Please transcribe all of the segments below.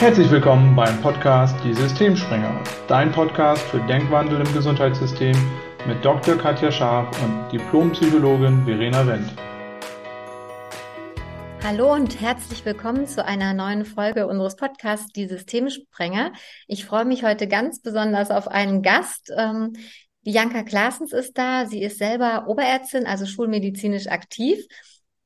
Herzlich willkommen beim Podcast Die Systemspringer, dein Podcast für Denkwandel im Gesundheitssystem mit Dr. Katja Scharf und Diplompsychologin Verena Wendt. Hallo und herzlich willkommen zu einer neuen Folge unseres Podcasts Die Systemsprenger. Ich freue mich heute ganz besonders auf einen Gast. Ähm, Bianca Klaasens ist da. Sie ist selber Oberärztin, also schulmedizinisch aktiv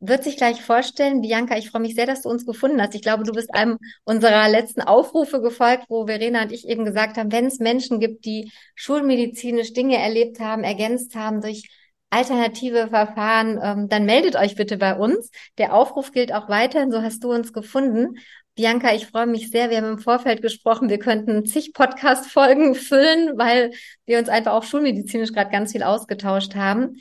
wird sich gleich vorstellen. Bianca, ich freue mich sehr, dass du uns gefunden hast. Ich glaube, du bist einem unserer letzten Aufrufe gefolgt, wo Verena und ich eben gesagt haben, wenn es Menschen gibt, die schulmedizinisch Dinge erlebt haben, ergänzt haben durch alternative Verfahren, ähm, dann meldet euch bitte bei uns. Der Aufruf gilt auch weiterhin, so hast du uns gefunden. Bianca, ich freue mich sehr. Wir haben im Vorfeld gesprochen, wir könnten zig Podcast-Folgen füllen, weil wir uns einfach auch schulmedizinisch gerade ganz viel ausgetauscht haben.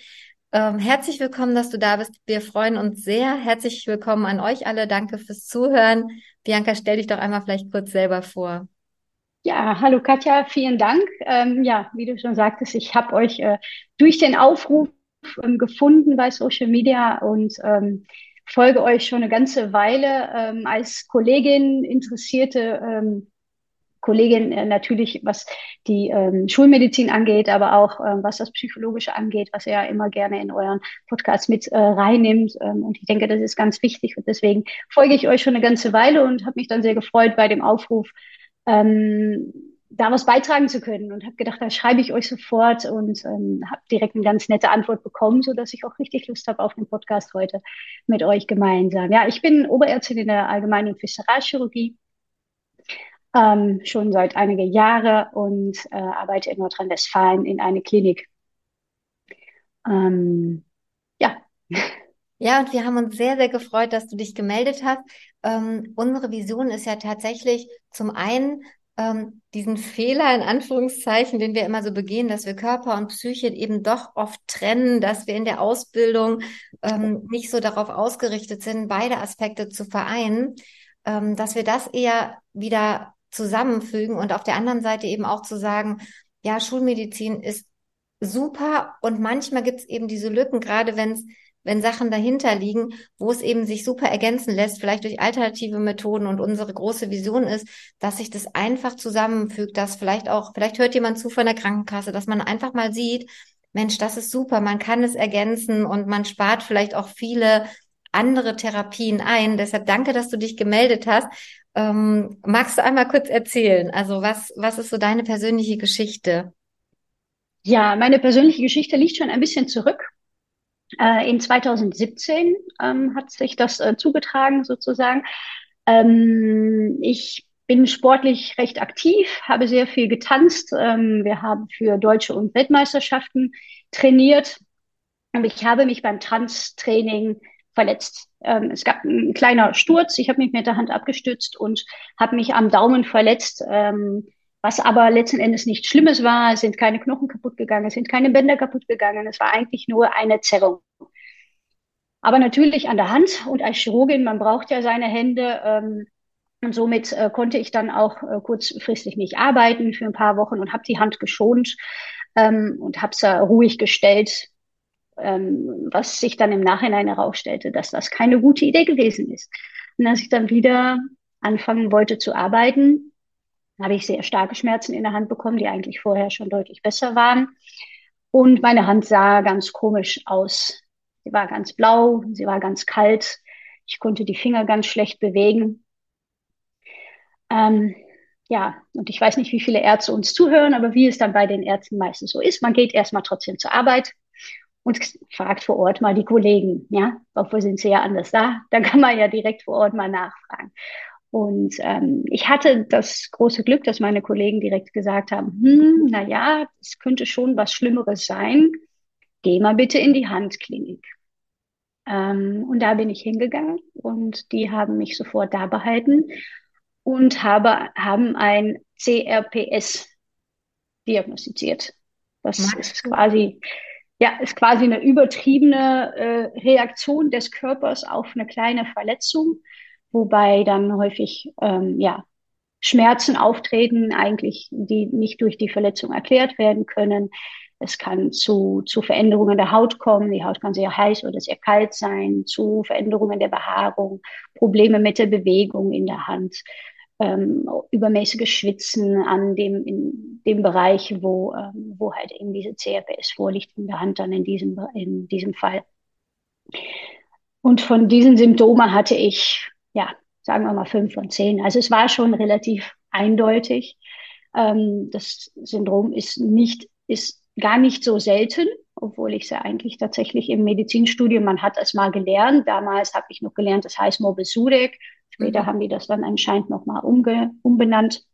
Ähm, herzlich willkommen, dass du da bist. Wir freuen uns sehr. Herzlich willkommen an euch alle. Danke fürs Zuhören. Bianca, stell dich doch einmal vielleicht kurz selber vor. Ja, hallo Katja, vielen Dank. Ähm, ja, wie du schon sagtest, ich habe euch äh, durch den Aufruf ähm, gefunden bei Social Media und ähm, folge euch schon eine ganze Weile ähm, als Kollegin, interessierte ähm, Kollegin äh, natürlich, was die ähm, Schulmedizin angeht, aber auch ähm, was das Psychologische angeht, was er ja immer gerne in euren Podcast mit äh, reinnimmt. Ähm, und ich denke, das ist ganz wichtig. Und deswegen folge ich euch schon eine ganze Weile und habe mich dann sehr gefreut bei dem Aufruf, ähm, da was beitragen zu können und habe gedacht, da schreibe ich euch sofort und ähm, habe direkt eine ganz nette Antwort bekommen, so dass ich auch richtig Lust habe auf den Podcast heute mit euch gemeinsam. Ja, ich bin Oberärztin in der allgemeinen Visceralchirurgie ähm, schon seit einigen Jahren und äh, arbeite in Nordrhein-Westfalen in einer Klinik. Ähm, ja. Ja, und wir haben uns sehr, sehr gefreut, dass du dich gemeldet hast. Ähm, unsere Vision ist ja tatsächlich zum einen ähm, diesen Fehler in Anführungszeichen, den wir immer so begehen, dass wir Körper und Psyche eben doch oft trennen, dass wir in der Ausbildung ähm, nicht so darauf ausgerichtet sind, beide Aspekte zu vereinen, ähm, dass wir das eher wieder zusammenfügen und auf der anderen Seite eben auch zu sagen, ja, Schulmedizin ist super und manchmal gibt es eben diese Lücken, gerade wenn es wenn Sachen dahinter liegen, wo es eben sich super ergänzen lässt, vielleicht durch alternative Methoden und unsere große Vision ist, dass sich das einfach zusammenfügt, dass vielleicht auch, vielleicht hört jemand zu von der Krankenkasse, dass man einfach mal sieht, Mensch, das ist super, man kann es ergänzen und man spart vielleicht auch viele andere Therapien ein. Deshalb danke, dass du dich gemeldet hast. Ähm, magst du einmal kurz erzählen? Also was, was ist so deine persönliche Geschichte? Ja, meine persönliche Geschichte liegt schon ein bisschen zurück. Äh, in 2017 ähm, hat sich das äh, zugetragen sozusagen. Ähm, ich bin sportlich recht aktiv, habe sehr viel getanzt. Ähm, wir haben für Deutsche und Weltmeisterschaften trainiert. Und ich habe mich beim Tanztraining verletzt. Ähm, es gab einen kleiner Sturz, ich habe mich mit der Hand abgestützt und habe mich am Daumen verletzt, ähm, was aber letzten Endes nichts Schlimmes war. Es sind keine Knochen kaputt gegangen, es sind keine Bänder kaputt gegangen, es war eigentlich nur eine Zerrung. Aber natürlich an der Hand und als Chirurgin, man braucht ja seine Hände. Ähm, und somit äh, konnte ich dann auch äh, kurzfristig nicht arbeiten für ein paar Wochen und habe die Hand geschont ähm, und habe sie ruhig gestellt, ähm, was sich dann im Nachhinein herausstellte, dass das keine gute Idee gewesen ist. Und als ich dann wieder anfangen wollte zu arbeiten, habe ich sehr starke Schmerzen in der Hand bekommen, die eigentlich vorher schon deutlich besser waren. Und meine Hand sah ganz komisch aus. Sie war ganz blau, sie war ganz kalt. Ich konnte die Finger ganz schlecht bewegen. Ähm, ja, und ich weiß nicht, wie viele Ärzte uns zuhören, aber wie es dann bei den Ärzten meistens so ist, man geht erstmal trotzdem zur Arbeit, und fragt vor Ort mal die Kollegen, ja, obwohl sind sie ja anders da, dann kann man ja direkt vor Ort mal nachfragen. Und ähm, ich hatte das große Glück, dass meine Kollegen direkt gesagt haben, hm, na ja, es könnte schon was Schlimmeres sein. Geh mal bitte in die Handklinik. Ähm, und da bin ich hingegangen und die haben mich sofort da behalten und habe, haben ein CRPS diagnostiziert. Das ist quasi ja, ist quasi eine übertriebene äh, Reaktion des Körpers auf eine kleine Verletzung, wobei dann häufig ähm, ja, Schmerzen auftreten, eigentlich, die nicht durch die Verletzung erklärt werden können. Es kann zu, zu Veränderungen der Haut kommen. Die Haut kann sehr heiß oder sehr kalt sein, zu Veränderungen der Behaarung, Probleme mit der Bewegung in der Hand. Ähm, übermäßiges Schwitzen an dem, in dem Bereich, wo, ähm, wo halt eben diese CRPS vorliegt, in der Hand dann in diesem, in diesem Fall. Und von diesen Symptomen hatte ich, ja, sagen wir mal fünf von zehn. Also es war schon relativ eindeutig. Ähm, das Syndrom ist nicht, ist gar nicht so selten, obwohl ich es ja eigentlich tatsächlich im Medizinstudium, man hat es mal gelernt. Damals habe ich noch gelernt, das heißt Morbus Später haben die das dann anscheinend nochmal umbenannt.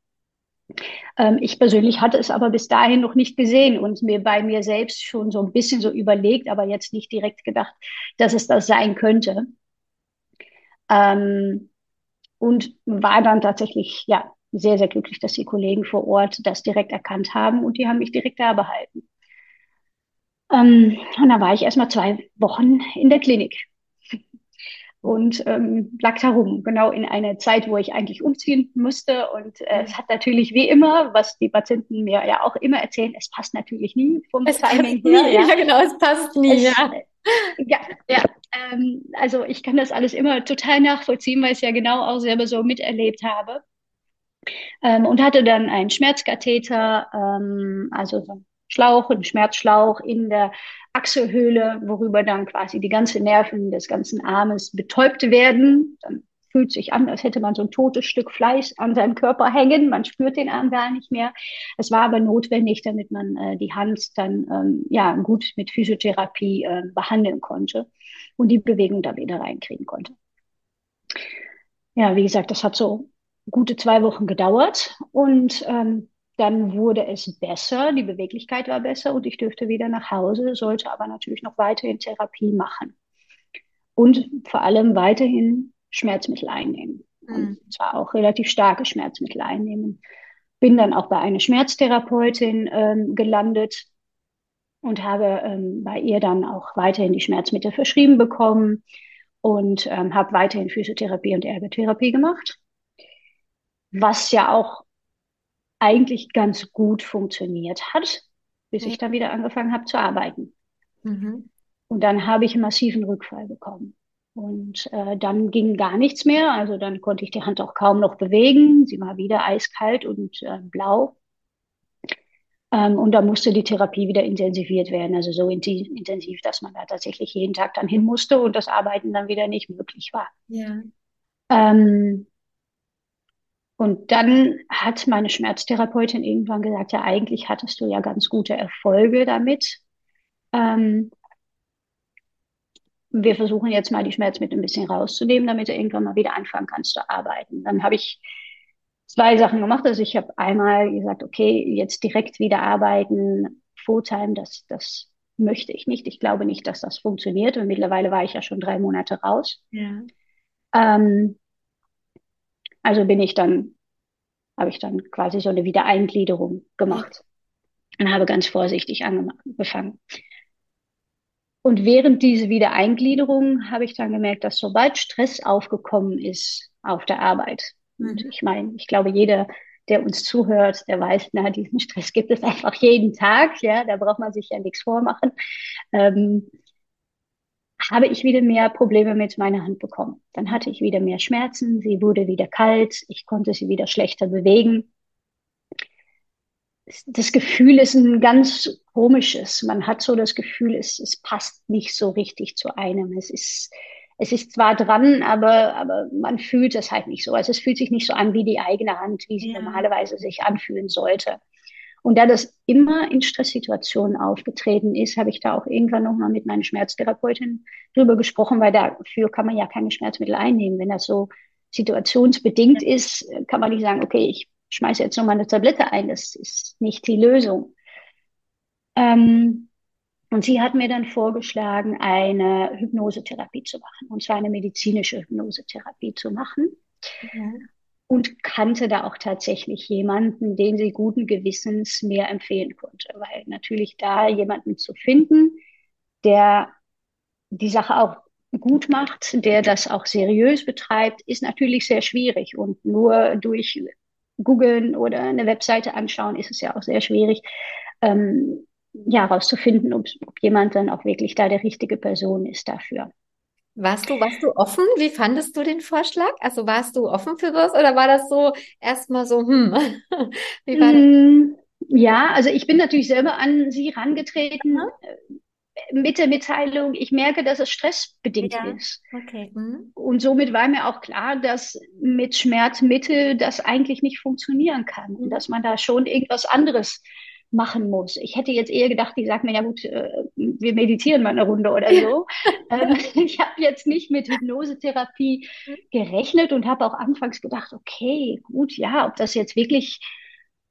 Ähm, ich persönlich hatte es aber bis dahin noch nicht gesehen und mir bei mir selbst schon so ein bisschen so überlegt, aber jetzt nicht direkt gedacht, dass es das sein könnte. Ähm, und war dann tatsächlich, ja, sehr, sehr glücklich, dass die Kollegen vor Ort das direkt erkannt haben und die haben mich direkt da behalten. Ähm, und da war ich erstmal zwei Wochen in der Klinik und ähm, lag da rum, genau in einer Zeit, wo ich eigentlich umziehen musste. Und äh, es hat natürlich wie immer, was die Patienten mir ja auch immer erzählen, es passt natürlich nie vom es Timing her. Nie, ja. ja. genau, es passt nie. Es, ja, ja, ja ähm, also ich kann das alles immer total nachvollziehen, weil ich es ja genau auch selber so miterlebt habe. Ähm, und hatte dann einen Schmerzkatheter, ähm, also so einen Schlauch, einen Schmerzschlauch in der Achselhöhle, worüber dann quasi die ganzen Nerven des ganzen Armes betäubt werden. Dann fühlt sich an, als hätte man so ein totes Stück Fleisch an seinem Körper hängen. Man spürt den Arm gar nicht mehr. Es war aber notwendig, damit man äh, die Hand dann ähm, ja gut mit Physiotherapie äh, behandeln konnte und die Bewegung da wieder reinkriegen konnte. Ja, wie gesagt, das hat so gute zwei Wochen gedauert und ähm, dann wurde es besser, die Beweglichkeit war besser und ich dürfte wieder nach Hause, sollte aber natürlich noch weiterhin Therapie machen. Und vor allem weiterhin Schmerzmittel einnehmen. Und mhm. zwar auch relativ starke Schmerzmittel einnehmen. Bin dann auch bei einer Schmerztherapeutin ähm, gelandet und habe ähm, bei ihr dann auch weiterhin die Schmerzmittel verschrieben bekommen und ähm, habe weiterhin Physiotherapie und Ergotherapie gemacht, was ja auch eigentlich ganz gut funktioniert hat, bis ich dann wieder angefangen habe zu arbeiten. Mhm. Und dann habe ich einen massiven Rückfall bekommen. Und äh, dann ging gar nichts mehr. Also dann konnte ich die Hand auch kaum noch bewegen. Sie war wieder eiskalt und äh, blau. Ähm, und da musste die Therapie wieder intensiviert werden. Also so intensiv, dass man da tatsächlich jeden Tag dann hin musste und das Arbeiten dann wieder nicht möglich war. Ja. Ähm, und dann hat meine Schmerztherapeutin irgendwann gesagt, ja, eigentlich hattest du ja ganz gute Erfolge damit. Ähm, wir versuchen jetzt mal die Schmerzmittel ein bisschen rauszunehmen, damit du irgendwann mal wieder anfangen kannst zu arbeiten. Dann habe ich zwei Sachen gemacht. Also ich habe einmal gesagt, okay, jetzt direkt wieder arbeiten, Fulltime, das, das möchte ich nicht. Ich glaube nicht, dass das funktioniert. Und mittlerweile war ich ja schon drei Monate raus. Ja. Ähm, also bin ich dann, habe ich dann quasi so eine Wiedereingliederung gemacht und habe ganz vorsichtig angefangen. Und während dieser Wiedereingliederung habe ich dann gemerkt, dass sobald Stress aufgekommen ist auf der Arbeit, mhm. und ich meine, ich glaube, jeder, der uns zuhört, der weiß, na, diesen Stress gibt es einfach jeden Tag, ja, da braucht man sich ja nichts vormachen. Ähm, habe ich wieder mehr Probleme mit meiner Hand bekommen. Dann hatte ich wieder mehr Schmerzen, sie wurde wieder kalt, ich konnte sie wieder schlechter bewegen. Das Gefühl ist ein ganz komisches. Man hat so das Gefühl, es, es passt nicht so richtig zu einem. Es ist, es ist zwar dran, aber, aber man fühlt es halt nicht so. Also es fühlt sich nicht so an wie die eigene Hand, wie sie ja. normalerweise sich anfühlen sollte. Und da das immer in Stresssituationen aufgetreten ist, habe ich da auch irgendwann nochmal mit meiner Schmerztherapeutin drüber gesprochen, weil dafür kann man ja keine Schmerzmittel einnehmen. Wenn das so situationsbedingt ist, kann man nicht sagen, okay, ich schmeiße jetzt nochmal eine Tablette ein. Das ist nicht die Lösung. Ähm, und sie hat mir dann vorgeschlagen, eine Hypnosetherapie zu machen, und zwar eine medizinische Hypnosetherapie zu machen. Ja und kannte da auch tatsächlich jemanden, den sie guten Gewissens mir empfehlen konnte. Weil natürlich da jemanden zu finden, der die Sache auch gut macht, der das auch seriös betreibt, ist natürlich sehr schwierig. Und nur durch googeln oder eine Webseite anschauen ist es ja auch sehr schwierig, ähm, ja, herauszufinden, ob, ob jemand dann auch wirklich da der richtige Person ist dafür. Warst du, warst du offen? Wie fandest du den Vorschlag? Also warst du offen für was oder war das so erstmal so, hm, wie war das? Mm, ja, also ich bin natürlich selber an sie herangetreten mhm. mit der Mitteilung. Ich merke, dass es stressbedingt ja. ist. Okay. Mhm. Und somit war mir auch klar, dass mit Schmerzmittel das eigentlich nicht funktionieren kann. Mhm. Dass man da schon irgendwas anderes machen muss. Ich hätte jetzt eher gedacht, die sagt mir, ja gut, äh, wir meditieren mal eine Runde oder so. ähm, ich habe jetzt nicht mit Hypnosetherapie gerechnet und habe auch anfangs gedacht, okay, gut, ja, ob das jetzt wirklich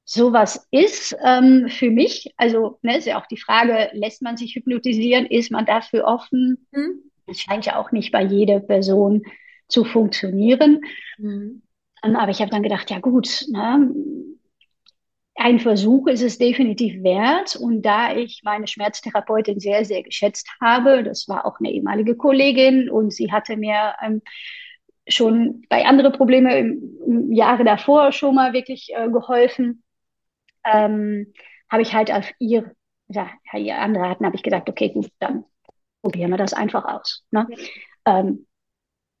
sowas ist ähm, für mich. Also ne, ist ja auch die Frage, lässt man sich hypnotisieren? Ist man dafür offen? Mhm. Das scheint ja auch nicht bei jeder Person zu funktionieren. Mhm. aber ich habe dann gedacht, ja gut, ne, ein Versuch ist es definitiv wert. Und da ich meine Schmerztherapeutin sehr, sehr geschätzt habe, das war auch eine ehemalige Kollegin und sie hatte mir ähm, schon bei anderen Problemen im, im, Jahre davor schon mal wirklich äh, geholfen, ähm, habe ich halt auf ihr, ja, ihr andere hatten, habe ich gesagt, okay, gut, dann probieren wir das einfach aus. Ne? Ähm,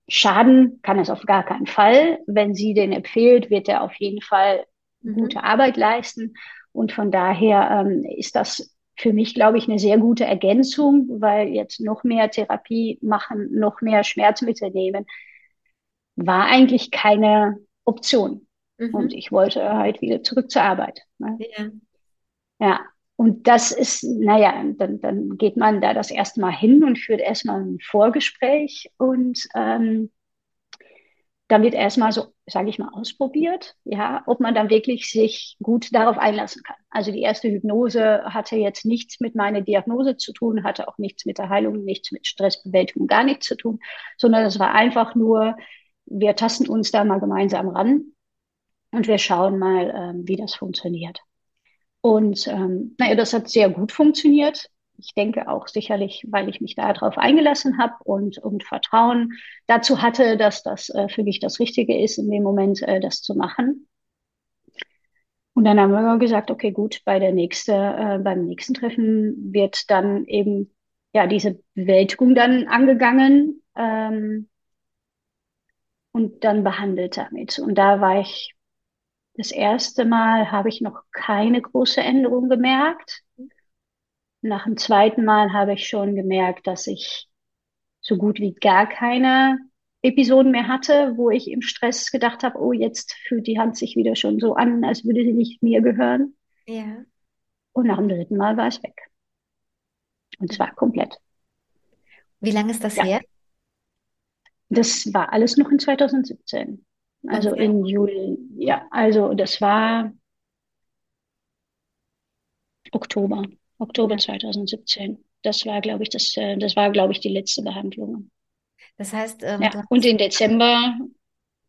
Schaden kann es auf gar keinen Fall. Wenn sie den empfiehlt, wird er auf jeden Fall mhm. gute Arbeit leisten. Und von daher ähm, ist das für mich, glaube ich, eine sehr gute Ergänzung, weil jetzt noch mehr Therapie machen, noch mehr Schmerzmittel nehmen, war eigentlich keine Option. Mhm. Und ich wollte halt wieder zurück zur Arbeit. Ne? Ja. ja. Und das ist, naja, dann, dann geht man da das erste Mal hin und führt erstmal ein Vorgespräch und ähm, dann wird erstmal so, sage ich mal, ausprobiert, ja, ob man dann wirklich sich gut darauf einlassen kann. Also die erste Hypnose hatte jetzt nichts mit meiner Diagnose zu tun, hatte auch nichts mit der Heilung, nichts mit Stressbewältigung, gar nichts zu tun, sondern es war einfach nur, wir tasten uns da mal gemeinsam ran und wir schauen mal, ähm, wie das funktioniert. Und ähm, naja, das hat sehr gut funktioniert ich denke auch sicherlich, weil ich mich darauf eingelassen habe und, und Vertrauen dazu hatte, dass das äh, für mich das Richtige ist, in dem Moment äh, das zu machen. Und dann haben wir gesagt, okay, gut, bei der nächste, äh, beim nächsten Treffen wird dann eben ja diese Bewältigung dann angegangen ähm, und dann behandelt damit. Und da war ich das erste Mal habe ich noch keine große Änderung gemerkt. Nach dem zweiten Mal habe ich schon gemerkt, dass ich so gut wie gar keine Episoden mehr hatte, wo ich im Stress gedacht habe, oh, jetzt fühlt die Hand sich wieder schon so an, als würde sie nicht mir gehören. Ja. Und nach dem dritten Mal war es weg. Und zwar komplett. Wie lange ist das ja. her? Das war alles noch in 2017. Also okay. in Juli, ja, also das war Oktober. Oktober 2017. Das war, glaube ich, das, äh, das war, glaube ich, die letzte Behandlung. Das heißt, ähm, ja. und im Dezember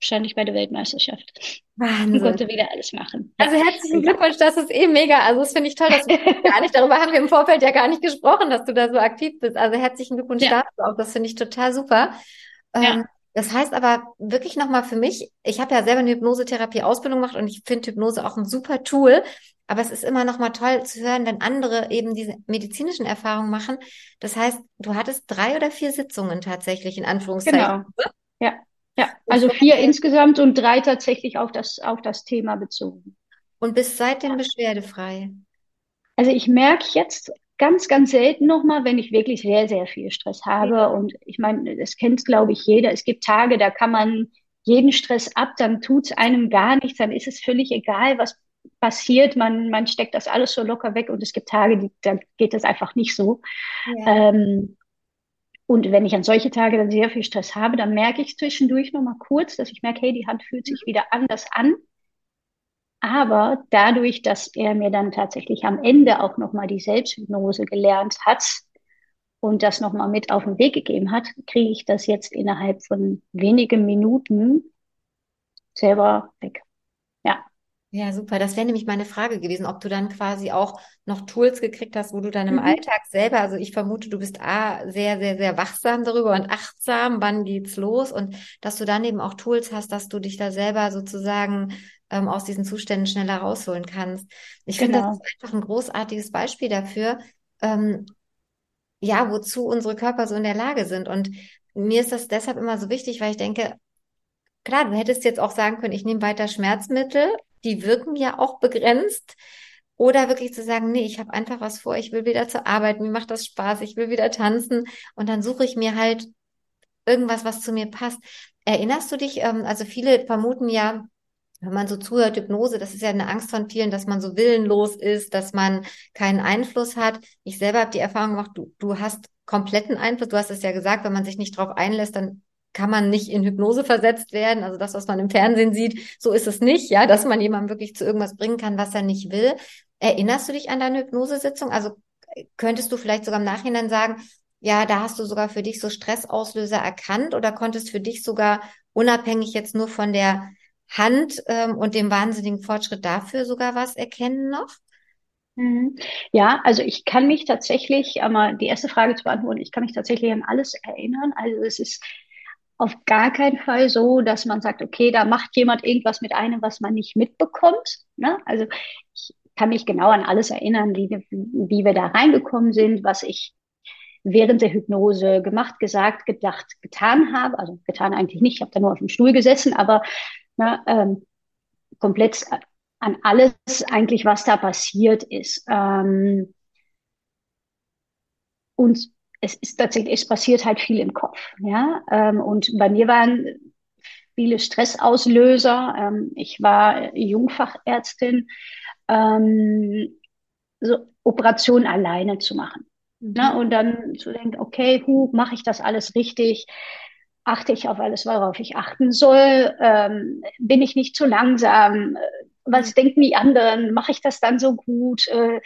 stand ich bei der Weltmeisterschaft. Wahnsinn. Und konnte wieder alles machen. Also herzlichen Glückwunsch, das ist eh mega. Also das finde ich toll, dass du gar nicht, darüber haben wir im Vorfeld ja gar nicht gesprochen, dass du da so aktiv bist. Also herzlichen Glückwunsch ja. dazu auch. Das finde ich total super. Ähm, ja. Das heißt aber wirklich nochmal für mich, ich habe ja selber eine Hypnosetherapie-Ausbildung gemacht und ich finde Hypnose auch ein super Tool. Aber es ist immer noch mal toll zu hören, wenn andere eben diese medizinischen Erfahrungen machen. Das heißt, du hattest drei oder vier Sitzungen tatsächlich in Anführungszeichen. Genau. Ja, ja. Also vier insgesamt und drei tatsächlich auf das, auf das Thema bezogen. Und bist seitdem beschwerdefrei? Also ich merke jetzt ganz, ganz selten nochmal, wenn ich wirklich sehr, sehr viel Stress habe. Und ich meine, das kennt, glaube ich, jeder. Es gibt Tage, da kann man jeden Stress ab, dann tut es einem gar nichts, dann ist es völlig egal, was passiert, man, man steckt das alles so locker weg und es gibt Tage, die, da geht das einfach nicht so. Ja. Ähm, und wenn ich an solche Tage dann sehr viel Stress habe, dann merke ich zwischendurch nochmal kurz, dass ich merke, hey, die Hand fühlt sich wieder anders an. Aber dadurch, dass er mir dann tatsächlich am Ende auch nochmal die Selbsthypnose gelernt hat und das nochmal mit auf den Weg gegeben hat, kriege ich das jetzt innerhalb von wenigen Minuten selber weg. Ja, super. Das wäre nämlich meine Frage gewesen, ob du dann quasi auch noch Tools gekriegt hast, wo du dann im mhm. Alltag selber, also ich vermute, du bist A, sehr, sehr, sehr wachsam darüber und achtsam, wann geht's los und dass du dann eben auch Tools hast, dass du dich da selber sozusagen ähm, aus diesen Zuständen schneller rausholen kannst. Ich genau. finde, das genau. ist einfach ein großartiges Beispiel dafür, ähm, ja, wozu unsere Körper so in der Lage sind. Und mir ist das deshalb immer so wichtig, weil ich denke, klar, du hättest jetzt auch sagen können, ich nehme weiter Schmerzmittel, die wirken ja auch begrenzt. Oder wirklich zu sagen, nee, ich habe einfach was vor, ich will wieder zur Arbeit, mir macht das Spaß, ich will wieder tanzen und dann suche ich mir halt irgendwas, was zu mir passt. Erinnerst du dich, ähm, also viele vermuten ja, wenn man so zuhört, Hypnose, das ist ja eine Angst von vielen, dass man so willenlos ist, dass man keinen Einfluss hat. Ich selber habe die Erfahrung gemacht, du, du hast kompletten Einfluss. Du hast es ja gesagt, wenn man sich nicht drauf einlässt, dann kann man nicht in Hypnose versetzt werden. Also das, was man im Fernsehen sieht, so ist es nicht, ja, dass man jemanden wirklich zu irgendwas bringen kann, was er nicht will. Erinnerst du dich an deine Hypnosesitzung? Also könntest du vielleicht sogar im Nachhinein sagen, ja, da hast du sogar für dich so Stressauslöser erkannt oder konntest für dich sogar unabhängig jetzt nur von der Hand ähm, und dem wahnsinnigen Fortschritt dafür sogar was erkennen noch? Mhm. Ja, also ich kann mich tatsächlich, einmal die erste Frage zu beantworten, ich kann mich tatsächlich an alles erinnern. Also es ist auf gar keinen Fall so, dass man sagt, okay, da macht jemand irgendwas mit einem, was man nicht mitbekommt. Ne? Also ich kann mich genau an alles erinnern, wie, wie wir da reingekommen sind, was ich während der Hypnose gemacht, gesagt, gedacht, getan habe. Also getan eigentlich nicht, ich habe da nur auf dem Stuhl gesessen, aber ne, ähm, komplett an alles eigentlich, was da passiert ist. Ähm, und es ist tatsächlich, es passiert halt viel im Kopf. Ja? Ähm, und bei mir waren viele Stressauslöser. Ähm, ich war Jungfachärztin, ähm, so Operationen alleine zu machen. Mhm. Ne? Und dann zu denken, okay, mache ich das alles richtig? Achte ich auf alles, worauf ich achten soll? Ähm, bin ich nicht zu langsam? Was mhm. denken die anderen? Mache ich das dann so gut? Äh,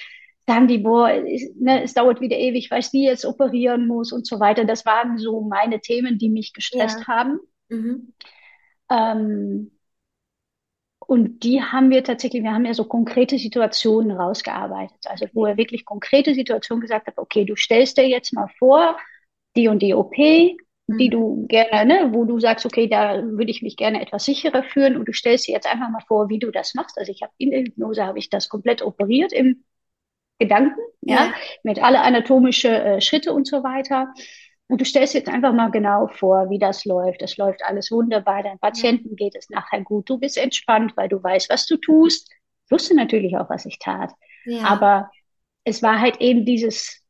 sagen die, boah, es, ne, es dauert wieder ewig, weiß wie jetzt operieren muss und so weiter. Das waren so meine Themen, die mich gestresst ja. haben. Mhm. Ähm, und die haben wir tatsächlich, wir haben ja so konkrete Situationen rausgearbeitet. Also wo er wirklich konkrete Situationen gesagt hat, okay, du stellst dir jetzt mal vor, die und die OP, die mhm. du gerne, ne, wo du sagst, okay, da würde ich mich gerne etwas sicherer führen und du stellst dir jetzt einfach mal vor, wie du das machst. Also ich habe in der Hypnose habe ich das komplett operiert im Gedanken, ja, ja mit alle anatomische äh, Schritte und so weiter. Und du stellst jetzt einfach mal genau vor, wie das läuft. Es läuft alles wunderbar. Deinem Patienten geht es nachher gut. Du bist entspannt, weil du weißt, was du tust. Ich wusste natürlich auch, was ich tat. Ja. Aber es war halt eben dieses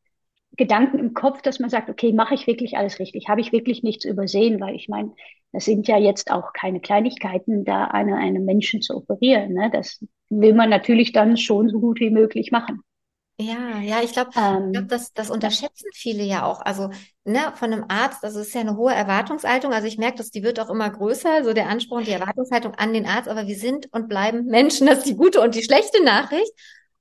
Gedanken im Kopf, dass man sagt, okay, mache ich wirklich alles richtig? Habe ich wirklich nichts übersehen? Weil ich meine, das sind ja jetzt auch keine Kleinigkeiten, da eine, einen Menschen zu operieren. Ne? Das will man natürlich dann schon so gut wie möglich machen. Ja, ja, ich glaube, ähm, glaub, das, das unterschätzen viele ja auch. Also, ne, von einem Arzt, also es ist ja eine hohe Erwartungshaltung. Also ich merke, dass die wird auch immer größer, so der Anspruch und die Erwartungshaltung an den Arzt, aber wir sind und bleiben Menschen, das ist die gute und die schlechte Nachricht.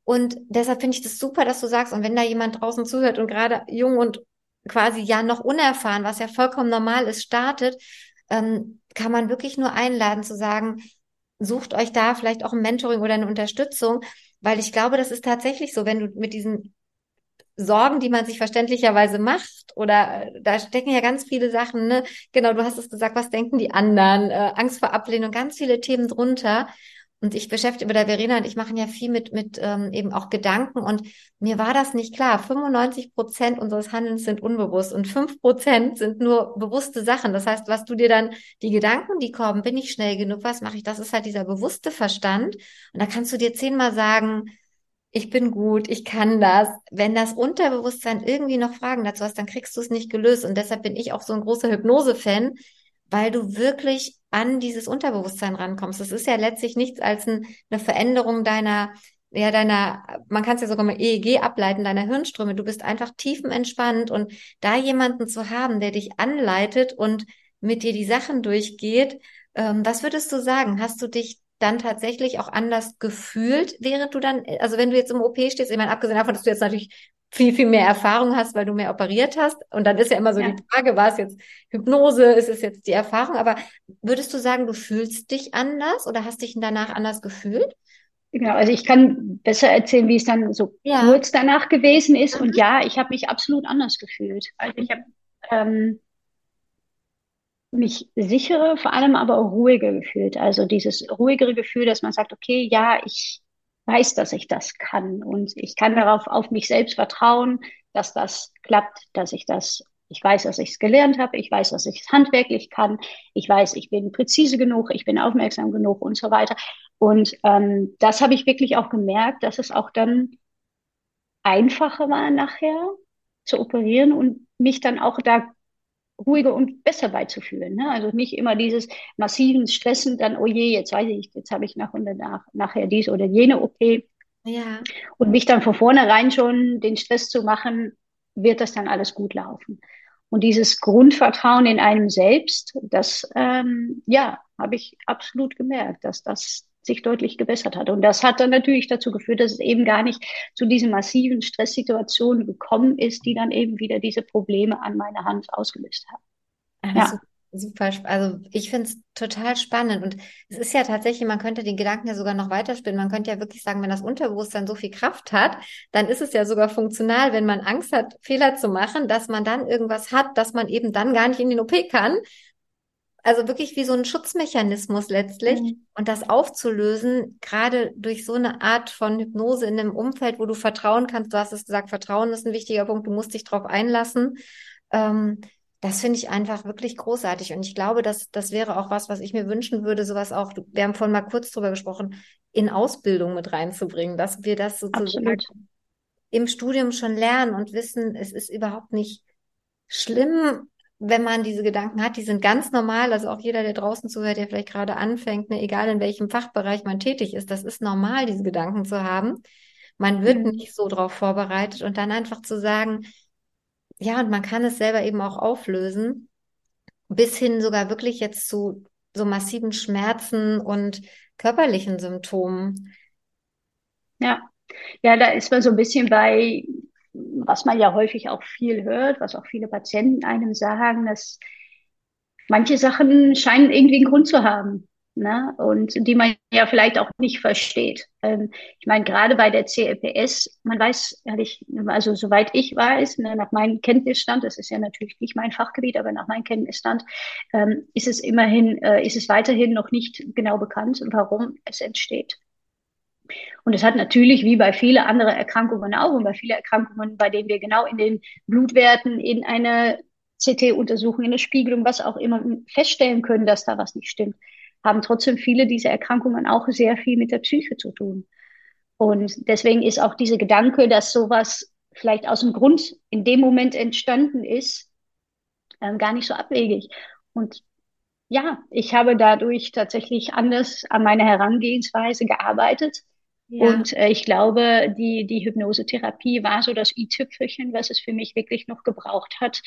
Und deshalb finde ich das super, dass du sagst, und wenn da jemand draußen zuhört und gerade jung und quasi ja noch unerfahren, was ja vollkommen normal ist, startet, ähm, kann man wirklich nur einladen zu sagen, sucht euch da vielleicht auch ein Mentoring oder eine Unterstützung, weil ich glaube, das ist tatsächlich so, wenn du mit diesen Sorgen, die man sich verständlicherweise macht, oder äh, da stecken ja ganz viele Sachen, ne? Genau, du hast es gesagt, was denken die anderen, äh, Angst vor Ablehnung, ganz viele Themen drunter. Und ich beschäftige mit der Verena und ich machen ja viel mit, mit ähm, eben auch Gedanken. Und mir war das nicht klar. 95 Prozent unseres Handelns sind unbewusst und fünf Prozent sind nur bewusste Sachen. Das heißt, was du dir dann, die Gedanken, die kommen, bin ich schnell genug, was mache ich? Das ist halt dieser bewusste Verstand. Und da kannst du dir zehnmal sagen, ich bin gut, ich kann das. Wenn das Unterbewusstsein irgendwie noch Fragen dazu hast, dann kriegst du es nicht gelöst. Und deshalb bin ich auch so ein großer Hypnose-Fan, weil du wirklich an dieses Unterbewusstsein rankommst. Das ist ja letztlich nichts als ein, eine Veränderung deiner, ja, deiner, man kann es ja sogar mal EEG ableiten, deiner Hirnströme. Du bist einfach tiefenentspannt und da jemanden zu haben, der dich anleitet und mit dir die Sachen durchgeht, ähm, was würdest du sagen? Hast du dich dann tatsächlich auch anders gefühlt, während du dann, also wenn du jetzt im OP stehst, ich meine, abgesehen davon, dass du jetzt natürlich viel, viel mehr Erfahrung hast, weil du mehr operiert hast. Und dann ist ja immer so ja. die Frage, war es jetzt Hypnose, ist es jetzt die Erfahrung? Aber würdest du sagen, du fühlst dich anders oder hast dich danach anders gefühlt? Genau, also ich kann besser erzählen, wie es dann so ja. kurz danach gewesen ist. Mhm. Und ja, ich habe mich absolut anders gefühlt. Also ich habe ähm, mich sicherer, vor allem aber auch ruhiger gefühlt. Also dieses ruhigere Gefühl, dass man sagt, okay, ja, ich weiß, dass ich das kann und ich kann darauf auf mich selbst vertrauen, dass das klappt, dass ich das Ich weiß, dass ich es gelernt habe. Ich weiß, dass ich es handwerklich kann. Ich weiß, ich bin präzise genug. Ich bin aufmerksam genug und so weiter. Und ähm, das habe ich wirklich auch gemerkt, dass es auch dann einfacher war nachher zu operieren und mich dann auch da ruhiger und besser beizufühlen. Ne? Also nicht immer dieses massiven Stressen, dann, oh je, jetzt weiß ich, jetzt habe ich nach und danach, nachher dies oder jene OP. Ja. Und mich dann von vornherein schon den Stress zu machen, wird das dann alles gut laufen. Und dieses Grundvertrauen in einem selbst, das, ähm, ja, habe ich absolut gemerkt, dass das sich deutlich gebessert hat. Und das hat dann natürlich dazu geführt, dass es eben gar nicht zu diesen massiven Stresssituationen gekommen ist, die dann eben wieder diese Probleme an meiner Hand ausgelöst haben. Also, ja. Super, also ich finde es total spannend und es ist ja tatsächlich, man könnte den Gedanken ja sogar noch weiterspinnen. Man könnte ja wirklich sagen, wenn das Unterbewusstsein so viel Kraft hat, dann ist es ja sogar funktional, wenn man Angst hat, Fehler zu machen, dass man dann irgendwas hat, dass man eben dann gar nicht in den OP kann, also wirklich wie so ein Schutzmechanismus letztlich. Mhm. Und das aufzulösen, gerade durch so eine Art von Hypnose in einem Umfeld, wo du vertrauen kannst. Du hast es gesagt, Vertrauen ist ein wichtiger Punkt. Du musst dich darauf einlassen. Ähm, das finde ich einfach wirklich großartig. Und ich glaube, dass das wäre auch was, was ich mir wünschen würde, sowas auch, wir haben vorhin mal kurz drüber gesprochen, in Ausbildung mit reinzubringen, dass wir das sozusagen Absolut. im Studium schon lernen und wissen, es ist überhaupt nicht schlimm, wenn man diese Gedanken hat, die sind ganz normal. Also auch jeder, der draußen zuhört, der vielleicht gerade anfängt, ne, egal in welchem Fachbereich man tätig ist, das ist normal, diese Gedanken zu haben. Man wird mhm. nicht so darauf vorbereitet und dann einfach zu sagen, ja, und man kann es selber eben auch auflösen, bis hin sogar wirklich jetzt zu so massiven Schmerzen und körperlichen Symptomen. Ja, ja, da ist man so ein bisschen bei was man ja häufig auch viel hört, was auch viele Patienten einem sagen, dass manche Sachen scheinen irgendwie einen Grund zu haben. Ne? Und die man ja vielleicht auch nicht versteht. Ähm, ich meine, gerade bei der CLPS, man weiß, ehrlich, also soweit ich weiß, ne, nach meinem Kenntnisstand, das ist ja natürlich nicht mein Fachgebiet, aber nach meinem Kenntnisstand, ähm, ist es immerhin, äh, ist es weiterhin noch nicht genau bekannt, warum es entsteht. Und es hat natürlich, wie bei vielen anderen Erkrankungen auch, und bei vielen Erkrankungen, bei denen wir genau in den Blutwerten, in einer CT-Untersuchung, in der Spiegelung, was auch immer, feststellen können, dass da was nicht stimmt, haben trotzdem viele dieser Erkrankungen auch sehr viel mit der Psyche zu tun. Und deswegen ist auch dieser Gedanke, dass sowas vielleicht aus dem Grund in dem Moment entstanden ist, ähm, gar nicht so abwegig. Und ja, ich habe dadurch tatsächlich anders an meiner Herangehensweise gearbeitet ja. Und äh, ich glaube, die, die Hypnosetherapie war so das i-Tüpfelchen, was es für mich wirklich noch gebraucht hat,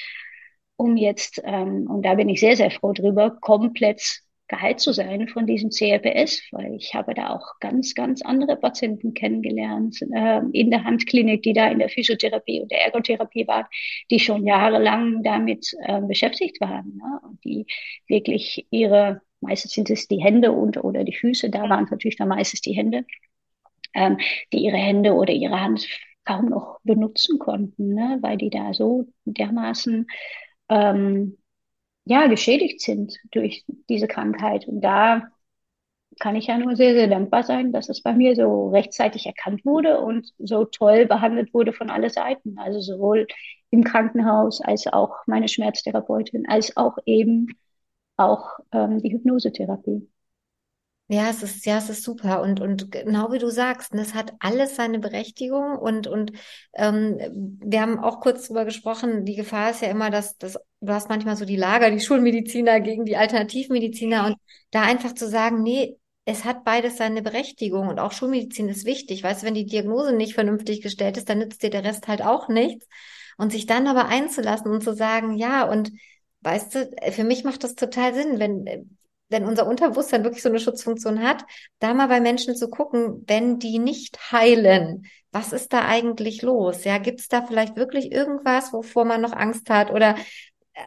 um jetzt, ähm, und da bin ich sehr, sehr froh drüber, komplett geheilt zu sein von diesem CRPS, weil ich habe da auch ganz, ganz andere Patienten kennengelernt äh, in der Handklinik, die da in der Physiotherapie und der Ergotherapie waren, die schon jahrelang damit äh, beschäftigt waren ne? und die wirklich ihre, meistens sind es die Hände und oder die Füße, da waren natürlich dann meistens die Hände, ähm, die ihre Hände oder ihre Hand kaum noch benutzen konnten, ne? weil die da so dermaßen ähm, ja, geschädigt sind durch diese Krankheit. Und da kann ich ja nur sehr, sehr dankbar sein, dass es bei mir so rechtzeitig erkannt wurde und so toll behandelt wurde von alle Seiten. Also sowohl im Krankenhaus als auch meine Schmerztherapeutin, als auch eben auch ähm, die Hypnosetherapie. Ja, es ist, ja, es ist super. Und, und genau wie du sagst, ne, es hat alles seine Berechtigung. Und, und ähm, wir haben auch kurz drüber gesprochen, die Gefahr ist ja immer, dass, dass du hast manchmal so die Lager, die Schulmediziner gegen die Alternativmediziner und da einfach zu sagen, nee, es hat beides seine Berechtigung und auch Schulmedizin ist wichtig. Weißt du, wenn die Diagnose nicht vernünftig gestellt ist, dann nützt dir der Rest halt auch nichts. Und sich dann aber einzulassen und zu sagen, ja, und weißt du, für mich macht das total Sinn, wenn, wenn unser Unterbewusstsein wirklich so eine Schutzfunktion hat, da mal bei Menschen zu gucken, wenn die nicht heilen, was ist da eigentlich los? Ja, gibt es da vielleicht wirklich irgendwas, wovor man noch Angst hat oder äh,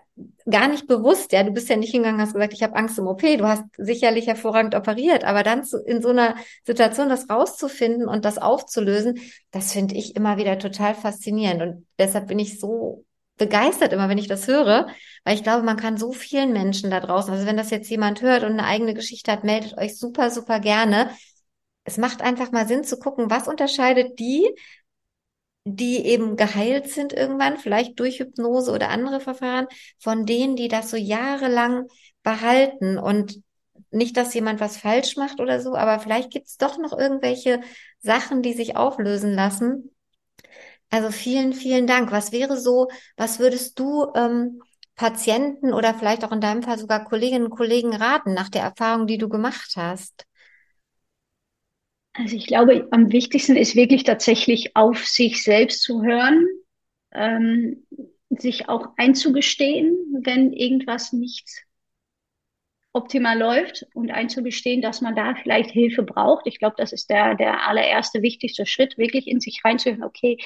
gar nicht bewusst, ja, du bist ja nicht hingegangen, hast gesagt, ich habe Angst im OP, du hast sicherlich hervorragend operiert, aber dann zu, in so einer Situation das rauszufinden und das aufzulösen, das finde ich immer wieder total faszinierend und deshalb bin ich so begeistert immer, wenn ich das höre, weil ich glaube, man kann so vielen Menschen da draußen, also wenn das jetzt jemand hört und eine eigene Geschichte hat, meldet euch super, super gerne. Es macht einfach mal Sinn zu gucken, was unterscheidet die, die eben geheilt sind irgendwann, vielleicht durch Hypnose oder andere Verfahren, von denen, die das so jahrelang behalten und nicht, dass jemand was falsch macht oder so, aber vielleicht gibt es doch noch irgendwelche Sachen, die sich auflösen lassen. Also vielen, vielen Dank. Was wäre so, was würdest du ähm, Patienten oder vielleicht auch in deinem Fall sogar Kolleginnen und Kollegen raten nach der Erfahrung, die du gemacht hast? Also ich glaube, am wichtigsten ist wirklich tatsächlich auf sich selbst zu hören, ähm, sich auch einzugestehen, wenn irgendwas nicht optimal läuft und einzugestehen, dass man da vielleicht Hilfe braucht. Ich glaube, das ist der, der allererste wichtigste Schritt, wirklich in sich reinzuhören, okay,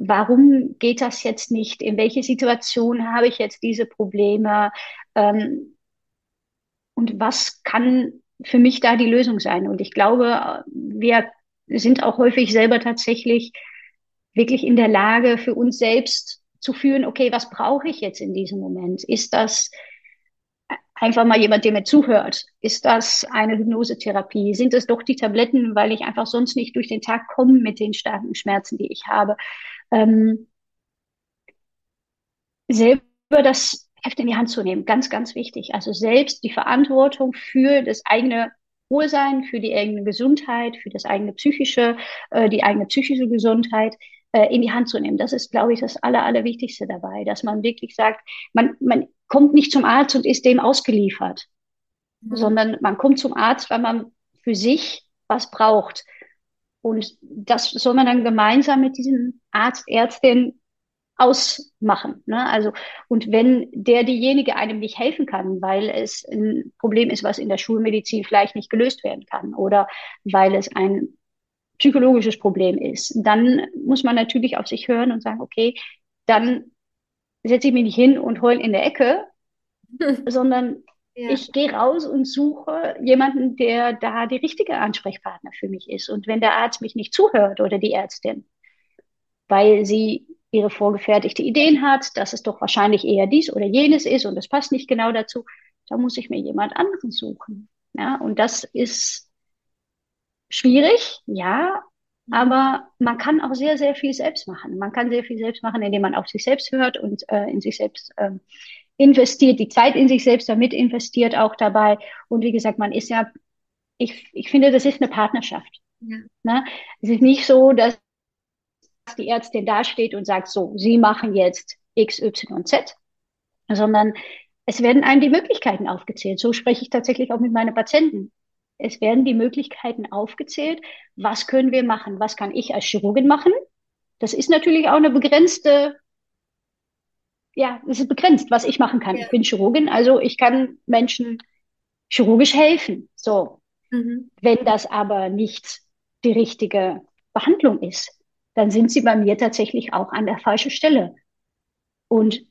warum geht das jetzt nicht? In welche Situation habe ich jetzt diese Probleme? Ähm, und was kann für mich da die Lösung sein. Und ich glaube, wir sind auch häufig selber tatsächlich wirklich in der Lage, für uns selbst zu fühlen, okay, was brauche ich jetzt in diesem Moment? Ist das einfach mal jemand, der mir zuhört? Ist das eine Hypnosetherapie? Sind es doch die Tabletten, weil ich einfach sonst nicht durch den Tag komme mit den starken Schmerzen, die ich habe? Ähm, selber das Heft in die Hand zu nehmen. Ganz, ganz wichtig. Also selbst die Verantwortung für das eigene Wohlsein, für die eigene Gesundheit, für das eigene psychische, äh, die eigene psychische Gesundheit äh, in die Hand zu nehmen. Das ist, glaube ich, das Aller, Allerwichtigste dabei, dass man wirklich sagt, man, man kommt nicht zum Arzt und ist dem ausgeliefert, mhm. sondern man kommt zum Arzt, weil man für sich was braucht. Und das soll man dann gemeinsam mit diesem Arzt, Ärztin ausmachen. Ne? Also, und wenn der diejenige einem nicht helfen kann, weil es ein Problem ist, was in der Schulmedizin vielleicht nicht gelöst werden kann oder weil es ein psychologisches Problem ist, dann muss man natürlich auf sich hören und sagen, okay, dann setze ich mich nicht hin und heul in der Ecke, sondern ja. ich gehe raus und suche jemanden, der da die richtige Ansprechpartner für mich ist. Und wenn der Arzt mich nicht zuhört oder die Ärztin, weil sie ihre vorgefertigte Ideen hat, dass es doch wahrscheinlich eher dies oder jenes ist und es passt nicht genau dazu, da muss ich mir jemand anderen suchen. Ja, und das ist schwierig, ja, aber man kann auch sehr, sehr viel selbst machen. Man kann sehr viel selbst machen, indem man auf sich selbst hört und äh, in sich selbst äh, investiert, die Zeit in sich selbst damit investiert auch dabei. Und wie gesagt, man ist ja, ich, ich finde, das ist eine Partnerschaft. Ja. Ne? Es ist nicht so, dass die Ärztin dasteht und sagt, so, Sie machen jetzt X, Y, Z, sondern es werden einem die Möglichkeiten aufgezählt. So spreche ich tatsächlich auch mit meinen Patienten. Es werden die Möglichkeiten aufgezählt. Was können wir machen? Was kann ich als Chirurgin machen? Das ist natürlich auch eine begrenzte, ja, es ist begrenzt, was ich machen kann. Ja. Ich bin Chirurgin, also ich kann Menschen chirurgisch helfen. So. Mhm. Wenn das aber nicht die richtige Behandlung ist, dann sind sie bei mir tatsächlich auch an der falschen Stelle. Und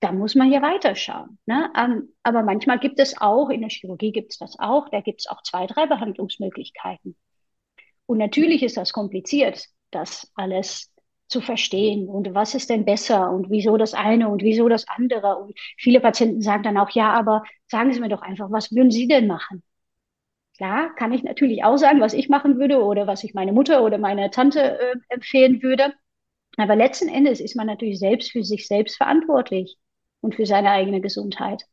da muss man ja weiterschauen. Ne? Ähm, aber manchmal gibt es auch, in der Chirurgie gibt es das auch, da gibt es auch zwei, drei Behandlungsmöglichkeiten. Und natürlich ist das kompliziert, das alles zu verstehen und was ist denn besser und wieso das eine und wieso das andere. Und viele Patienten sagen dann auch, ja, aber sagen Sie mir doch einfach, was würden Sie denn machen? Klar, kann ich natürlich auch sagen, was ich machen würde oder was ich meine Mutter oder meine Tante äh, empfehlen würde. Aber letzten Endes ist man natürlich selbst für sich selbst verantwortlich und für seine eigene Gesundheit.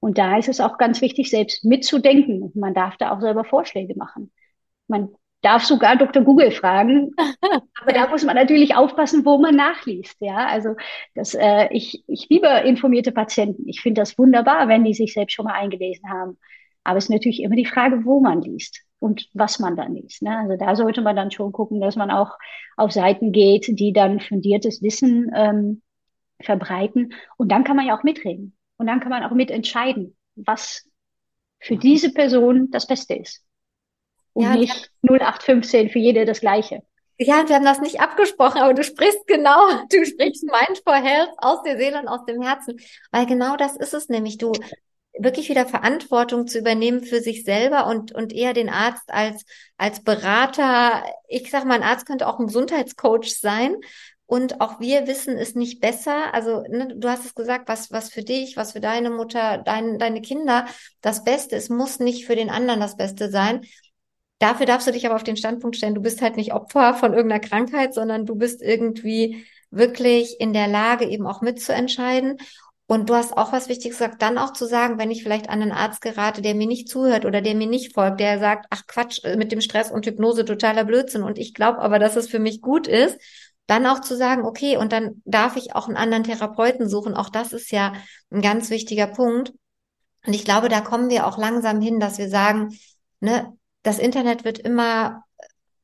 Und da ist es auch ganz wichtig, selbst mitzudenken. Man darf da auch selber Vorschläge machen. Man darf sogar Dr. Google fragen, aber da muss man natürlich aufpassen, wo man nachliest. Ja, also das, äh, ich, ich liebe informierte Patienten. Ich finde das wunderbar, wenn die sich selbst schon mal eingelesen haben. Aber es ist natürlich immer die Frage, wo man liest und was man dann liest. Ne? Also da sollte man dann schon gucken, dass man auch auf Seiten geht, die dann fundiertes Wissen ähm, verbreiten. Und dann kann man ja auch mitreden. Und dann kann man auch mitentscheiden, was für diese Person das Beste ist. Und ja, nicht 0815 für jede das Gleiche. Ja, wir haben das nicht abgesprochen, aber du sprichst genau, du sprichst Mindful Health aus der Seele und aus dem Herzen, weil genau das ist es nämlich. Du, wirklich wieder Verantwortung zu übernehmen für sich selber und, und eher den Arzt als, als Berater. Ich sag mal, ein Arzt könnte auch ein Gesundheitscoach sein. Und auch wir wissen es nicht besser. Also, ne, du hast es gesagt, was, was für dich, was für deine Mutter, dein, deine Kinder das Beste ist, muss nicht für den anderen das Beste sein. Dafür darfst du dich aber auf den Standpunkt stellen, du bist halt nicht Opfer von irgendeiner Krankheit, sondern du bist irgendwie wirklich in der Lage, eben auch mitzuentscheiden. Und du hast auch was Wichtiges gesagt, dann auch zu sagen, wenn ich vielleicht an einen Arzt gerate, der mir nicht zuhört oder der mir nicht folgt, der sagt, ach Quatsch, äh, mit dem Stress und Hypnose totaler Blödsinn und ich glaube aber, dass es für mich gut ist, dann auch zu sagen, okay, und dann darf ich auch einen anderen Therapeuten suchen. Auch das ist ja ein ganz wichtiger Punkt. Und ich glaube, da kommen wir auch langsam hin, dass wir sagen, ne, das Internet wird immer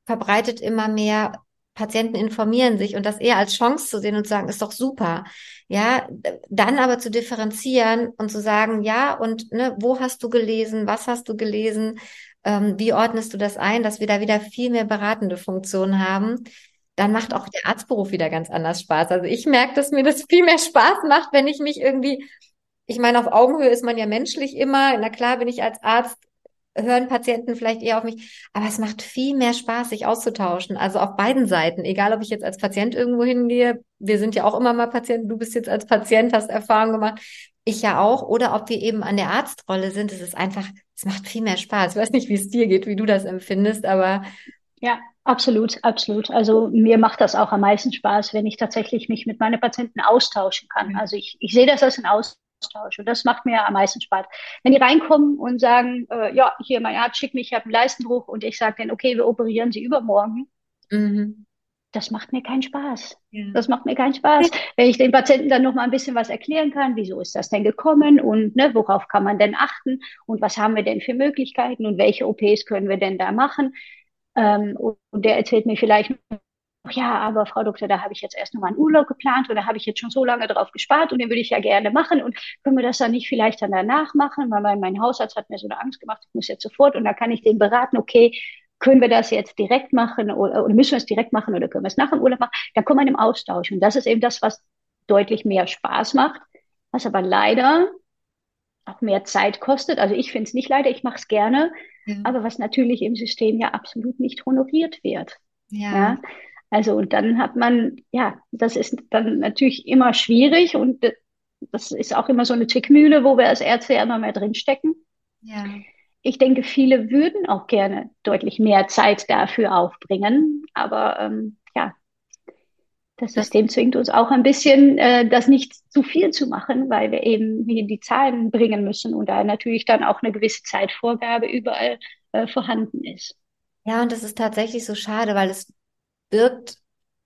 verbreitet immer mehr Patienten informieren sich und das eher als Chance zu sehen und zu sagen, ist doch super. Ja, dann aber zu differenzieren und zu sagen, ja, und ne, wo hast du gelesen, was hast du gelesen, ähm, wie ordnest du das ein, dass wir da wieder viel mehr beratende Funktionen haben, dann macht auch der Arztberuf wieder ganz anders Spaß. Also ich merke, dass mir das viel mehr Spaß macht, wenn ich mich irgendwie, ich meine, auf Augenhöhe ist man ja menschlich immer. Na klar bin ich als Arzt hören Patienten vielleicht eher auf mich, aber es macht viel mehr Spaß, sich auszutauschen. Also auf beiden Seiten, egal ob ich jetzt als Patient irgendwo hingehe, wir sind ja auch immer mal Patienten, du bist jetzt als Patient, hast Erfahrung gemacht, ich ja auch, oder ob wir eben an der Arztrolle sind, es ist einfach, es macht viel mehr Spaß. Ich weiß nicht, wie es dir geht, wie du das empfindest, aber ja, absolut, absolut. Also mir macht das auch am meisten Spaß, wenn ich tatsächlich mich mit meinen Patienten austauschen kann. Also ich, ich sehe das als ein Austausch Austausch. Und das macht mir am meisten Spaß. Wenn die reinkommen und sagen, äh, ja, hier, mein Arzt schickt mich, ich habe einen Leistenbruch und ich sage dann, okay, wir operieren Sie übermorgen. Mhm. Das macht mir keinen Spaß. Ja. Das macht mir keinen Spaß. Wenn ich den Patienten dann noch mal ein bisschen was erklären kann, wieso ist das denn gekommen und ne, worauf kann man denn achten und was haben wir denn für Möglichkeiten und welche OPs können wir denn da machen. Ähm, und der erzählt mir vielleicht ja, aber Frau Doktor, da habe ich jetzt erst noch mal einen Urlaub geplant oder habe ich jetzt schon so lange drauf gespart und den würde ich ja gerne machen und können wir das dann nicht vielleicht dann danach machen, weil mein, mein Hausarzt hat mir so eine Angst gemacht, ich muss jetzt sofort und da kann ich den beraten, okay, können wir das jetzt direkt machen oder, oder müssen wir es direkt machen oder können wir es nach dem Urlaub machen? Dann kommt man im Austausch und das ist eben das, was deutlich mehr Spaß macht, was aber leider auch mehr Zeit kostet. Also ich finde es nicht leider, ich mache es gerne, ja. aber was natürlich im System ja absolut nicht honoriert wird. Ja. ja. Also und dann hat man, ja, das ist dann natürlich immer schwierig und das ist auch immer so eine Zwickmühle, wo wir als Ärzte ja immer mehr drinstecken. Ja. Ich denke, viele würden auch gerne deutlich mehr Zeit dafür aufbringen, aber ähm, ja, das System zwingt uns auch ein bisschen, äh, das nicht zu viel zu machen, weil wir eben hier die Zahlen bringen müssen und da natürlich dann auch eine gewisse Zeitvorgabe überall äh, vorhanden ist. Ja, und das ist tatsächlich so schade, weil es birgt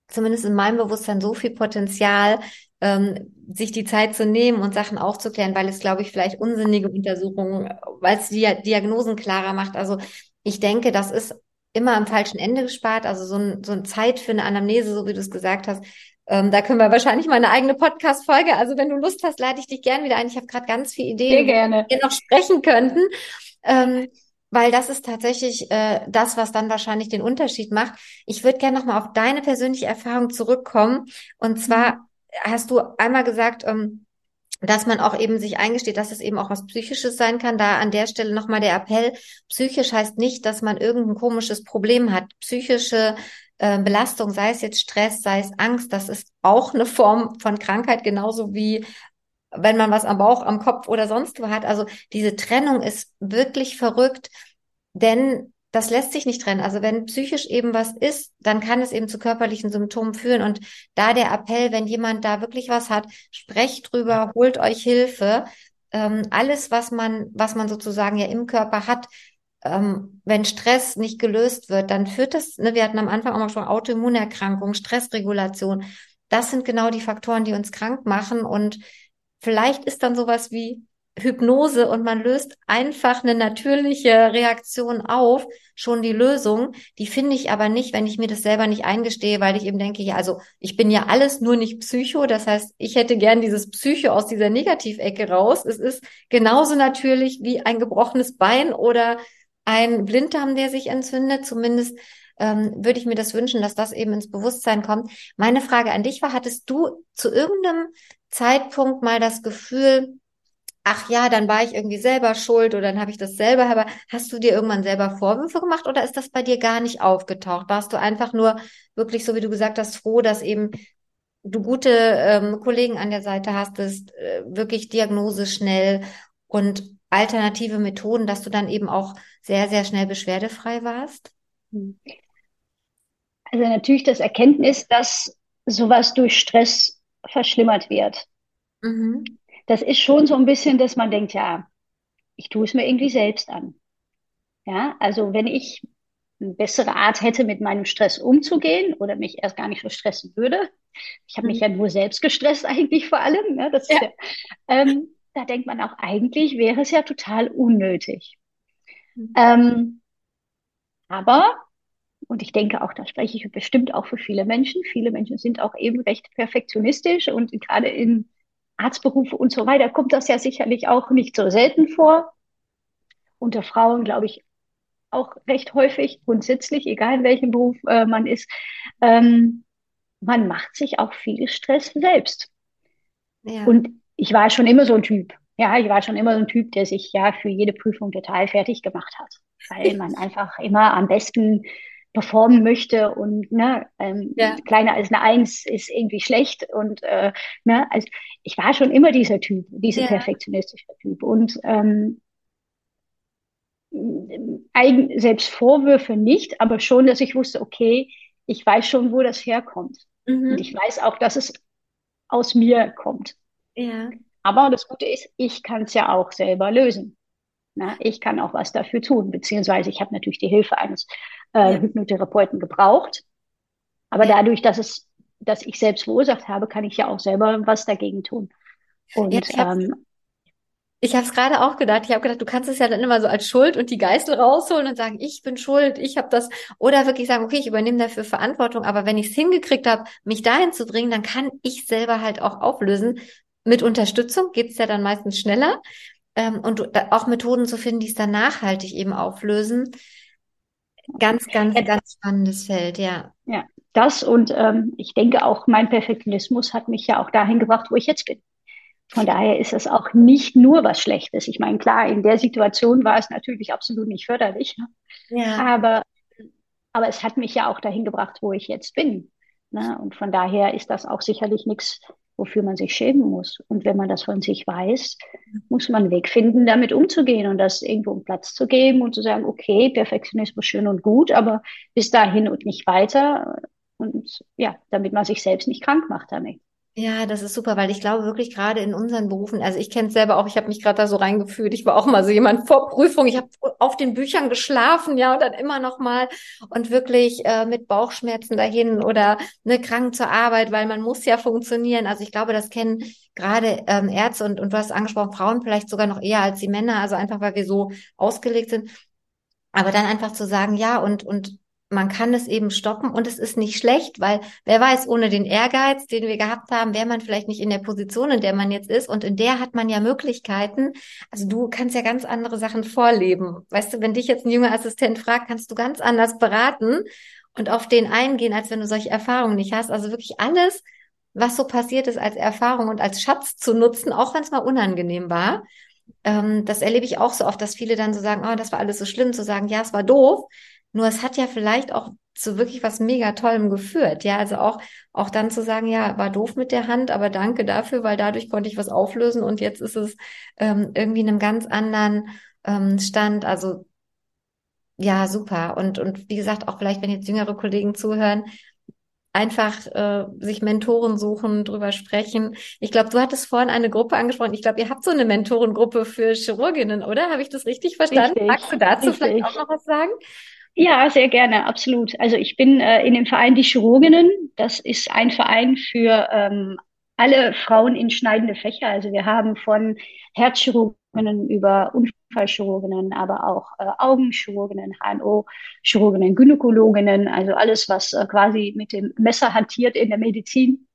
zumindest in meinem Bewusstsein so viel Potenzial, ähm, sich die Zeit zu nehmen und Sachen aufzuklären, weil es, glaube ich, vielleicht unsinnige Untersuchungen, weil es die Diagnosen klarer macht. Also ich denke, das ist immer am falschen Ende gespart. Also so, ein, so eine Zeit für eine Anamnese, so wie du es gesagt hast, ähm, da können wir wahrscheinlich mal eine eigene Podcast-Folge. Also wenn du Lust hast, leite ich dich gern wieder ein. Ich habe gerade ganz viele Ideen, die wir noch sprechen könnten. Ähm, weil das ist tatsächlich äh, das, was dann wahrscheinlich den Unterschied macht. Ich würde gerne nochmal auf deine persönliche Erfahrung zurückkommen. Und zwar mhm. hast du einmal gesagt, ähm, dass man auch eben sich eingesteht, dass es eben auch was Psychisches sein kann. Da an der Stelle nochmal der Appell. Psychisch heißt nicht, dass man irgendein komisches Problem hat. Psychische äh, Belastung, sei es jetzt Stress, sei es Angst, das ist auch eine Form von Krankheit, genauso wie wenn man was am Bauch, am Kopf oder sonst wo hat. Also diese Trennung ist wirklich verrückt, denn das lässt sich nicht trennen. Also wenn psychisch eben was ist, dann kann es eben zu körperlichen Symptomen führen. Und da der Appell, wenn jemand da wirklich was hat, sprecht drüber, holt euch Hilfe. Ähm, alles, was man, was man sozusagen ja im Körper hat, ähm, wenn Stress nicht gelöst wird, dann führt das, ne, wir hatten am Anfang auch mal schon Autoimmunerkrankungen, Stressregulation. Das sind genau die Faktoren, die uns krank machen. Und Vielleicht ist dann sowas wie Hypnose und man löst einfach eine natürliche Reaktion auf, schon die Lösung. Die finde ich aber nicht, wenn ich mir das selber nicht eingestehe, weil ich eben denke, ja, also ich bin ja alles nur nicht Psycho. Das heißt, ich hätte gern dieses Psycho aus dieser Negativecke raus. Es ist genauso natürlich wie ein gebrochenes Bein oder ein Blinddarm, der sich entzündet. Zumindest ähm, würde ich mir das wünschen, dass das eben ins Bewusstsein kommt. Meine Frage an dich war, hattest du zu irgendeinem Zeitpunkt mal das Gefühl, ach ja, dann war ich irgendwie selber schuld oder dann habe ich das selber, aber hast du dir irgendwann selber Vorwürfe gemacht oder ist das bei dir gar nicht aufgetaucht? Warst du einfach nur wirklich, so wie du gesagt hast, froh, dass eben du gute ähm, Kollegen an der Seite hast, ist äh, wirklich Diagnose schnell und alternative Methoden, dass du dann eben auch sehr, sehr schnell beschwerdefrei warst? Also natürlich das Erkenntnis, dass sowas durch Stress verschlimmert wird. Mhm. Das ist schon so ein bisschen, dass man denkt, ja, ich tue es mir irgendwie selbst an. Ja, also wenn ich eine bessere Art hätte, mit meinem Stress umzugehen oder mich erst gar nicht so stressen würde. Ich habe mich mhm. ja nur selbst gestresst eigentlich vor allem. Ne? Das ja. Ja, ähm, da denkt man auch, eigentlich wäre es ja total unnötig. Mhm. Ähm, aber, und ich denke auch, da spreche ich bestimmt auch für viele Menschen, viele Menschen sind auch eben recht perfektionistisch und gerade in Arztberufe und so weiter kommt das ja sicherlich auch nicht so selten vor. Unter Frauen, glaube ich, auch recht häufig, grundsätzlich, egal in welchem Beruf äh, man ist. Ähm, man macht sich auch viel Stress selbst. Ja. Und ich war schon immer so ein Typ. Ja, ich war schon immer so ein Typ, der sich ja für jede Prüfung total fertig gemacht hat, weil man einfach immer am besten performen möchte und ne, ähm, ja. kleiner als eine Eins ist irgendwie schlecht und äh, ne, also ich war schon immer dieser Typ, dieser ja. perfektionistische Typ und ähm, eigen, selbst Vorwürfe nicht, aber schon, dass ich wusste, okay, ich weiß schon, wo das herkommt mhm. und ich weiß auch, dass es aus mir kommt. Ja. Aber das Gute ist, ich kann es ja auch selber lösen. Na, ich kann auch was dafür tun, beziehungsweise ich habe natürlich die Hilfe eines äh, Hypnotherapeuten gebraucht. Aber dadurch, dass es, dass ich selbst verursacht habe, kann ich ja auch selber was dagegen tun. Und ja, ich habe ähm, es gerade auch gedacht. Ich habe gedacht, du kannst es ja dann immer so als Schuld und die Geißel rausholen und sagen, ich bin schuld, ich habe das. Oder wirklich sagen, okay, ich übernehme dafür Verantwortung. Aber wenn ich es hingekriegt habe, mich dahin zu bringen, dann kann ich selber halt auch auflösen. Mit Unterstützung geht's ja dann meistens schneller ähm, und auch Methoden zu finden, die es dann nachhaltig eben auflösen. Ganz, ganz, ganz spannendes Feld, ja. Ja, das und ähm, ich denke auch, mein Perfektionismus hat mich ja auch dahin gebracht, wo ich jetzt bin. Von daher ist es auch nicht nur was Schlechtes. Ich meine, klar, in der Situation war es natürlich absolut nicht förderlich. Ne? Ja. Aber, aber es hat mich ja auch dahin gebracht, wo ich jetzt bin. Ne? Und von daher ist das auch sicherlich nichts, wofür man sich schämen muss. Und wenn man das von sich weiß, muss man einen Weg finden, damit umzugehen und das irgendwo einen Platz zu geben und zu sagen, okay, Perfektionismus schön und gut, aber bis dahin und nicht weiter. Und ja, damit man sich selbst nicht krank macht damit. Ja, das ist super, weil ich glaube wirklich gerade in unseren Berufen, also ich kenne es selber auch, ich habe mich gerade da so reingefühlt, ich war auch mal so jemand vor Prüfung, ich habe auf den Büchern geschlafen, ja, und dann immer noch mal und wirklich äh, mit Bauchschmerzen dahin oder ne, krank zur Arbeit, weil man muss ja funktionieren. Also ich glaube, das kennen gerade ähm, Ärzte und, und du hast angesprochen, Frauen vielleicht sogar noch eher als die Männer, also einfach, weil wir so ausgelegt sind. Aber dann einfach zu sagen, ja, und, und man kann es eben stoppen und es ist nicht schlecht, weil wer weiß, ohne den Ehrgeiz, den wir gehabt haben, wäre man vielleicht nicht in der Position, in der man jetzt ist und in der hat man ja Möglichkeiten. Also du kannst ja ganz andere Sachen vorleben. Weißt du, wenn dich jetzt ein junger Assistent fragt, kannst du ganz anders beraten und auf den eingehen, als wenn du solche Erfahrungen nicht hast. Also wirklich alles, was so passiert ist als Erfahrung und als Schatz zu nutzen, auch wenn es mal unangenehm war. Ähm, das erlebe ich auch so oft, dass viele dann so sagen, oh, das war alles so schlimm, zu sagen, ja, es war doof. Nur es hat ja vielleicht auch zu wirklich was mega Tollem geführt. Ja, also auch, auch dann zu sagen, ja, war doof mit der Hand, aber danke dafür, weil dadurch konnte ich was auflösen und jetzt ist es ähm, irgendwie in einem ganz anderen ähm, Stand. Also ja, super. Und, und wie gesagt, auch vielleicht, wenn jetzt jüngere Kollegen zuhören, einfach äh, sich Mentoren suchen, drüber sprechen. Ich glaube, du hattest vorhin eine Gruppe angesprochen. Ich glaube, ihr habt so eine Mentorengruppe für Chirurginnen, oder? Habe ich das richtig verstanden? Richtig, Magst du dazu richtig. vielleicht auch noch was sagen? Ja, sehr gerne, absolut. Also ich bin äh, in dem Verein Die Chirurginnen. Das ist ein Verein für ähm, alle Frauen in schneidende Fächer. Also wir haben von Herzchirurginnen über Unfallchirurginnen, aber auch äh, Augenchirurginnen, HNO-Chirurginnen, Gynäkologinnen, also alles, was äh, quasi mit dem Messer hantiert in der Medizin,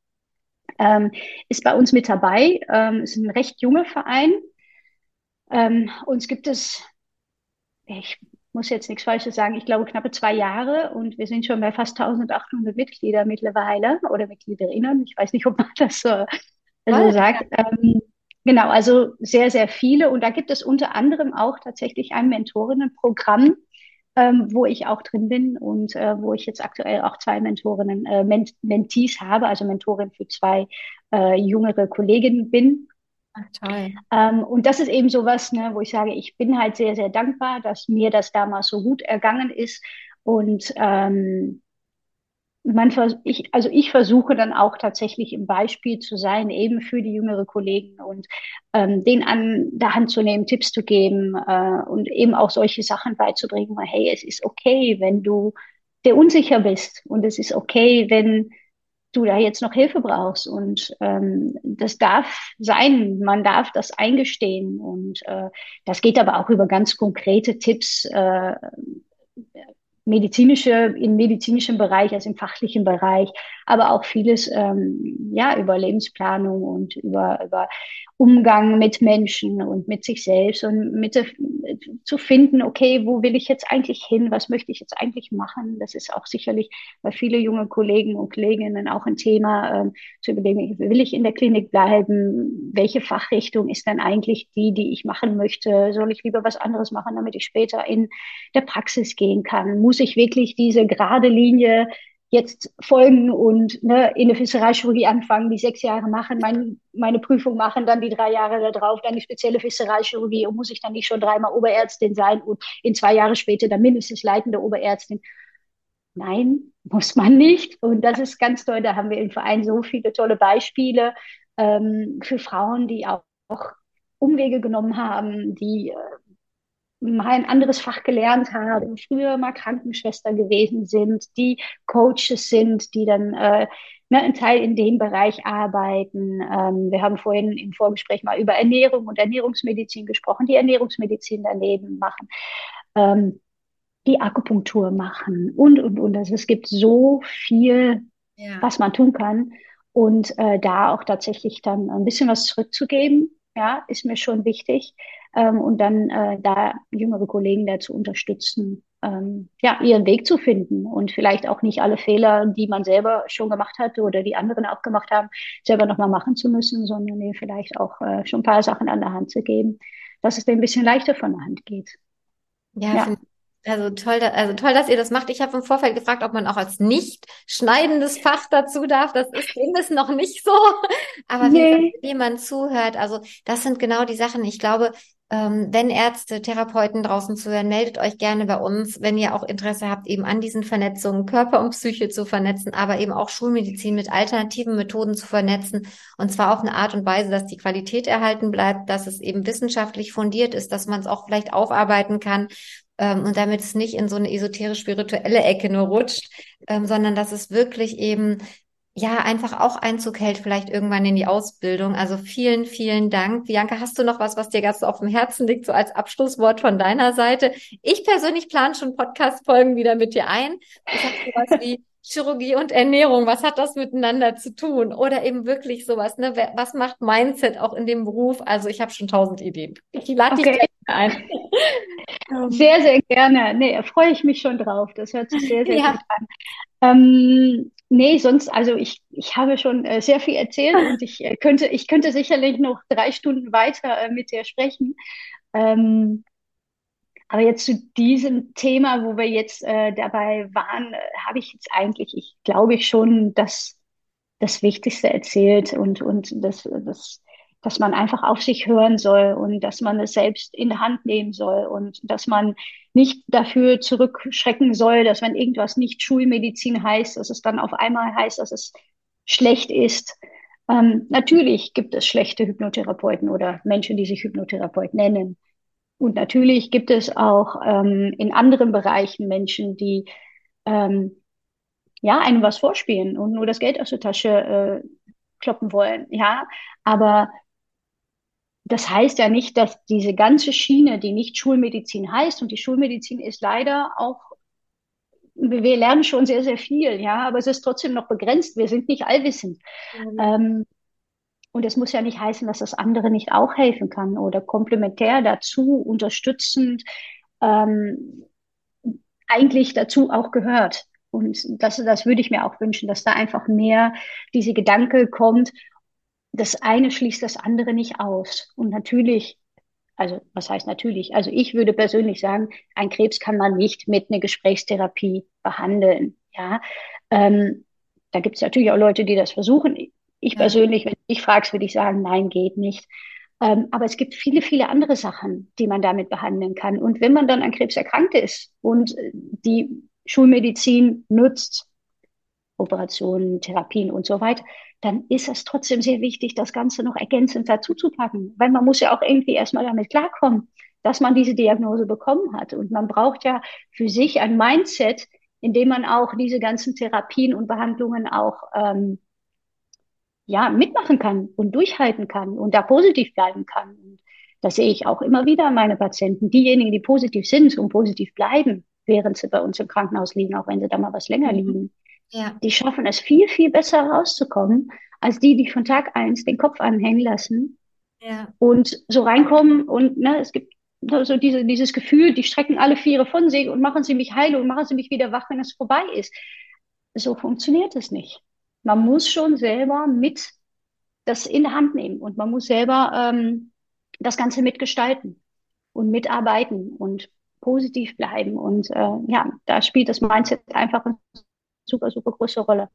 ähm, ist bei uns mit dabei. Ähm, ist ein recht junger Verein. Ähm, uns gibt es, ich muss jetzt nichts Falsches sagen, ich glaube knappe zwei Jahre und wir sind schon bei fast 1800 Mitglieder mittlerweile oder Mitgliederinnen. Ich weiß nicht, ob man das so, so sagt. Ähm, genau, also sehr, sehr viele. Und da gibt es unter anderem auch tatsächlich ein Mentorinnenprogramm, ähm, wo ich auch drin bin und äh, wo ich jetzt aktuell auch zwei Mentorinnen, äh, Ment Mentees habe, also Mentorin für zwei äh, jüngere Kolleginnen bin. Ähm, und das ist eben so was, ne, wo ich sage, ich bin halt sehr, sehr dankbar, dass mir das damals so gut ergangen ist. Und ähm, man ich, also ich versuche dann auch tatsächlich im Beispiel zu sein, eben für die jüngere Kollegen und ähm, den an der Hand zu nehmen, Tipps zu geben äh, und eben auch solche Sachen beizubringen, weil hey, es ist okay, wenn du der unsicher bist und es ist okay, wenn du da jetzt noch Hilfe brauchst und ähm, das darf sein, man darf das eingestehen und äh, das geht aber auch über ganz konkrete Tipps. Äh, medizinische, im medizinischen Bereich, also im fachlichen Bereich, aber auch vieles ähm, ja über Lebensplanung und über, über Umgang mit Menschen und mit sich selbst und mit zu finden, okay, wo will ich jetzt eigentlich hin? Was möchte ich jetzt eigentlich machen? Das ist auch sicherlich bei viele junge Kollegen und Kolleginnen auch ein Thema, ähm, zu überlegen, will ich in der Klinik bleiben? Welche Fachrichtung ist dann eigentlich die, die ich machen möchte? Soll ich lieber was anderes machen, damit ich später in der Praxis gehen kann? Muss ich wirklich diese gerade Linie jetzt folgen und ne, in der Fischereichirurgie anfangen, die sechs Jahre machen, mein, meine Prüfung machen, dann die drei Jahre darauf, dann die spezielle Fischereichirurgie und muss ich dann nicht schon dreimal Oberärztin sein und in zwei Jahre später dann mindestens leitende Oberärztin. Nein, muss man nicht. Und das ist ganz toll. Da haben wir im Verein so viele tolle Beispiele ähm, für Frauen, die auch, auch Umwege genommen haben, die äh, mal ein anderes Fach gelernt haben, früher mal Krankenschwester gewesen sind, die Coaches sind, die dann äh, ne, ein Teil in dem Bereich arbeiten. Ähm, wir haben vorhin im Vorgespräch mal über Ernährung und Ernährungsmedizin gesprochen, die Ernährungsmedizin daneben machen. Ähm, die Akupunktur machen und, und, und. Also es gibt so viel, ja. was man tun kann. Und äh, da auch tatsächlich dann ein bisschen was zurückzugeben, ja, ist mir schon wichtig ähm, und dann äh, da jüngere Kollegen dazu unterstützen, ähm, ja, ihren Weg zu finden und vielleicht auch nicht alle Fehler, die man selber schon gemacht hatte oder die anderen auch gemacht haben, selber nochmal machen zu müssen, sondern denen vielleicht auch äh, schon ein paar Sachen an der Hand zu geben, dass es denen ein bisschen leichter von der Hand geht. Ja, ja. Also toll, also toll, dass ihr das macht. Ich habe im Vorfeld gefragt, ob man auch als nicht schneidendes Fach dazu darf. Das ist zumindest noch nicht so. Aber nee. wenn jemand zuhört, also das sind genau die Sachen. Ich glaube, ähm, wenn Ärzte, Therapeuten draußen zuhören, meldet euch gerne bei uns, wenn ihr auch Interesse habt, eben an diesen Vernetzungen Körper und Psyche zu vernetzen, aber eben auch Schulmedizin mit alternativen Methoden zu vernetzen. Und zwar auf eine Art und Weise, dass die Qualität erhalten bleibt, dass es eben wissenschaftlich fundiert ist, dass man es auch vielleicht aufarbeiten kann ähm, und damit es nicht in so eine esoterisch-spirituelle Ecke nur rutscht, ähm, sondern dass es wirklich eben ja, einfach auch Einzug hält, vielleicht irgendwann in die Ausbildung. Also vielen, vielen Dank. Bianca, hast du noch was, was dir ganz auf dem Herzen liegt, so als Abschlusswort von deiner Seite? Ich persönlich plane schon Podcast-Folgen wieder mit dir ein. Ich habe sowas wie Chirurgie und Ernährung, was hat das miteinander zu tun? Oder eben wirklich sowas, ne? Was macht Mindset auch in dem Beruf? Also ich habe schon tausend Ideen. Ich lade okay. dich ein. Sehr, sehr gerne. Nee, freue ich mich schon drauf. Das hört sich sehr, sehr ja. gut an. Ähm, Nee, sonst, also ich, ich habe schon äh, sehr viel erzählt und ich äh, könnte, ich könnte sicherlich noch drei Stunden weiter äh, mit dir sprechen. Ähm, aber jetzt zu diesem Thema, wo wir jetzt äh, dabei waren, äh, habe ich jetzt eigentlich, ich glaube ich schon, das, das Wichtigste erzählt und, und das, das, dass man einfach auf sich hören soll und dass man es selbst in die Hand nehmen soll und dass man nicht dafür zurückschrecken soll, dass wenn irgendwas nicht Schulmedizin heißt, dass es dann auf einmal heißt, dass es schlecht ist. Ähm, natürlich gibt es schlechte Hypnotherapeuten oder Menschen, die sich Hypnotherapeut nennen. Und natürlich gibt es auch ähm, in anderen Bereichen Menschen, die ähm, ja einem was vorspielen und nur das Geld aus der Tasche äh, kloppen wollen. Ja, aber das heißt ja nicht, dass diese ganze Schiene, die nicht Schulmedizin heißt, und die Schulmedizin ist leider auch, wir lernen schon sehr, sehr viel, ja, aber es ist trotzdem noch begrenzt. Wir sind nicht allwissend. Mhm. Ähm, und es muss ja nicht heißen, dass das andere nicht auch helfen kann oder komplementär dazu, unterstützend, ähm, eigentlich dazu auch gehört. Und das, das würde ich mir auch wünschen, dass da einfach mehr diese Gedanke kommt das eine schließt das andere nicht aus. Und natürlich, also was heißt natürlich? Also ich würde persönlich sagen, ein Krebs kann man nicht mit einer Gesprächstherapie behandeln. Ja, ähm, da gibt es natürlich auch Leute, die das versuchen. Ich persönlich, wenn du mich fragst, würde ich sagen, nein, geht nicht. Ähm, aber es gibt viele, viele andere Sachen, die man damit behandeln kann. Und wenn man dann an Krebs erkrankt ist und äh, die Schulmedizin nutzt, Operationen, Therapien und so weiter, dann ist es trotzdem sehr wichtig, das Ganze noch ergänzend dazu zu packen, weil man muss ja auch irgendwie erstmal damit klarkommen, dass man diese Diagnose bekommen hat. Und man braucht ja für sich ein Mindset, in dem man auch diese ganzen Therapien und Behandlungen auch ähm, ja, mitmachen kann und durchhalten kann und da positiv bleiben kann. Und das sehe ich auch immer wieder meine Patienten. Diejenigen, die positiv sind und positiv bleiben, während sie bei uns im Krankenhaus liegen, auch wenn sie da mal was länger mhm. liegen, ja. die schaffen es viel, viel besser rauszukommen, als die, die von Tag eins den Kopf anhängen lassen ja. und so reinkommen und ne, es gibt so diese, dieses Gefühl, die strecken alle Viere von sich und machen sie mich heil und machen sie mich wieder wach, wenn es vorbei ist. So funktioniert es nicht man muss schon selber mit das in der Hand nehmen und man muss selber ähm, das Ganze mitgestalten und mitarbeiten und positiv bleiben. Und äh, ja, da spielt das Mindset einfach eine super, super große Rolle.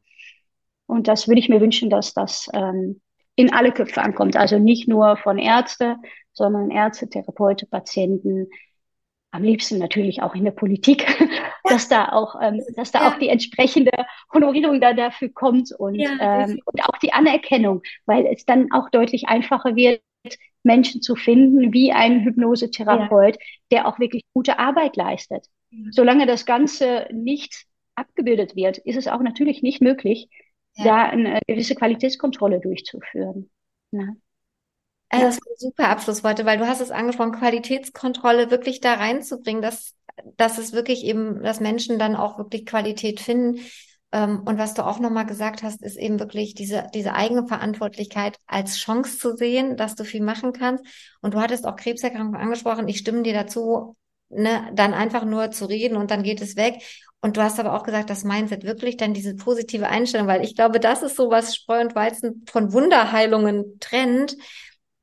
Und das würde ich mir wünschen, dass das ähm, in alle Köpfe ankommt. Also nicht nur von Ärzte, sondern Ärzte, Therapeuten, Patienten, am liebsten natürlich auch in der Politik, dass da auch, ähm, dass da ja. auch die entsprechende Honorierung da dafür kommt und, ja, ähm, und auch die Anerkennung, weil es dann auch deutlich einfacher wird, Menschen zu finden, wie ein Hypnosetherapeut, ja. der auch wirklich gute Arbeit leistet. Solange das Ganze nicht abgebildet wird, ist es auch natürlich nicht möglich, da eine gewisse Qualitätskontrolle durchzuführen. Na? Also das sind super Abschlussworte, weil du hast es angesprochen, Qualitätskontrolle wirklich da reinzubringen, dass, dass es wirklich eben, dass Menschen dann auch wirklich Qualität finden. Ähm, und was du auch nochmal gesagt hast, ist eben wirklich diese, diese eigene Verantwortlichkeit als Chance zu sehen, dass du viel machen kannst. Und du hattest auch Krebserkrankung angesprochen. Ich stimme dir dazu, ne, dann einfach nur zu reden und dann geht es weg. Und du hast aber auch gesagt, das Mindset wirklich dann diese positive Einstellung, weil ich glaube, das ist so was Spreu und Weizen von Wunderheilungen trennt,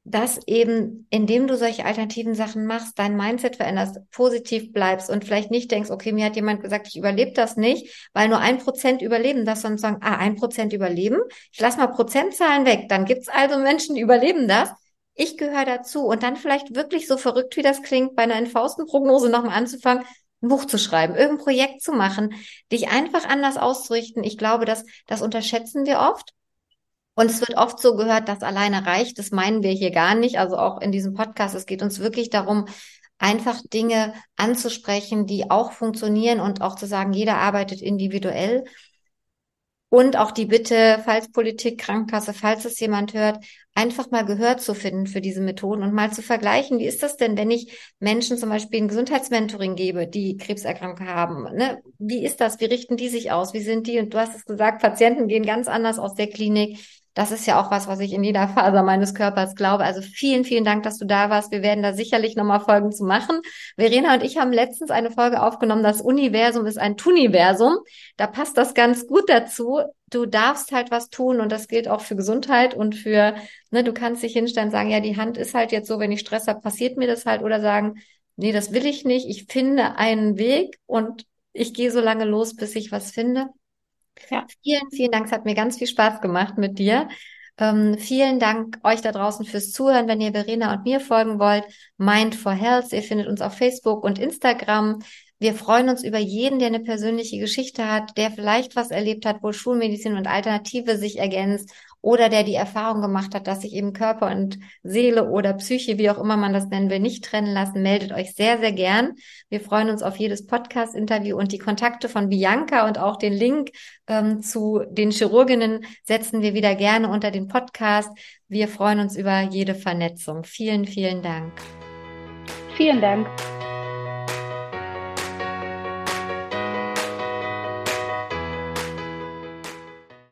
dass eben, indem du solche alternativen Sachen machst, dein Mindset veränderst, positiv bleibst und vielleicht nicht denkst, okay, mir hat jemand gesagt, ich überlebe das nicht, weil nur ein Prozent überleben das, sondern sagen, ah, ein Prozent überleben, ich lass mal Prozentzahlen weg, dann gibt's also Menschen, die überleben das. Ich gehöre dazu und dann vielleicht wirklich so verrückt, wie das klingt, bei einer Entfaustenprognose nochmal anzufangen, ein Buch zu schreiben, irgendein Projekt zu machen, dich einfach anders auszurichten. Ich glaube, dass das unterschätzen wir oft und es wird oft so gehört, dass alleine reicht. Das meinen wir hier gar nicht. Also auch in diesem Podcast. Es geht uns wirklich darum, einfach Dinge anzusprechen, die auch funktionieren und auch zu sagen, jeder arbeitet individuell. Und auch die Bitte, falls Politik, Krankenkasse, falls es jemand hört, einfach mal Gehör zu finden für diese Methoden und mal zu vergleichen, wie ist das denn, wenn ich Menschen zum Beispiel ein Gesundheitsmentoring gebe, die Krebserkrankung haben? Ne? Wie ist das? Wie richten die sich aus? Wie sind die? Und du hast es gesagt, Patienten gehen ganz anders aus der Klinik das ist ja auch was, was ich in jeder Faser meines Körpers glaube. Also vielen, vielen Dank, dass du da warst. Wir werden da sicherlich nochmal Folgen zu machen. Verena und ich haben letztens eine Folge aufgenommen. Das Universum ist ein Tuniversum. Da passt das ganz gut dazu. Du darfst halt was tun und das gilt auch für Gesundheit und für, ne, du kannst dich hinstellen und sagen, ja, die Hand ist halt jetzt so, wenn ich Stress habe, passiert mir das halt oder sagen, nee, das will ich nicht. Ich finde einen Weg und ich gehe so lange los, bis ich was finde. Ja. Vielen, vielen Dank. Es hat mir ganz viel Spaß gemacht mit dir. Ähm, vielen Dank euch da draußen fürs Zuhören. Wenn ihr Verena und mir folgen wollt, Mind for Health, ihr findet uns auf Facebook und Instagram. Wir freuen uns über jeden, der eine persönliche Geschichte hat, der vielleicht was erlebt hat, wo Schulmedizin und Alternative sich ergänzt oder der die Erfahrung gemacht hat, dass sich eben Körper und Seele oder Psyche, wie auch immer man das nennen will, nicht trennen lassen, meldet euch sehr, sehr gern. Wir freuen uns auf jedes Podcast-Interview und die Kontakte von Bianca und auch den Link ähm, zu den Chirurginnen setzen wir wieder gerne unter den Podcast. Wir freuen uns über jede Vernetzung. Vielen, vielen Dank. Vielen Dank.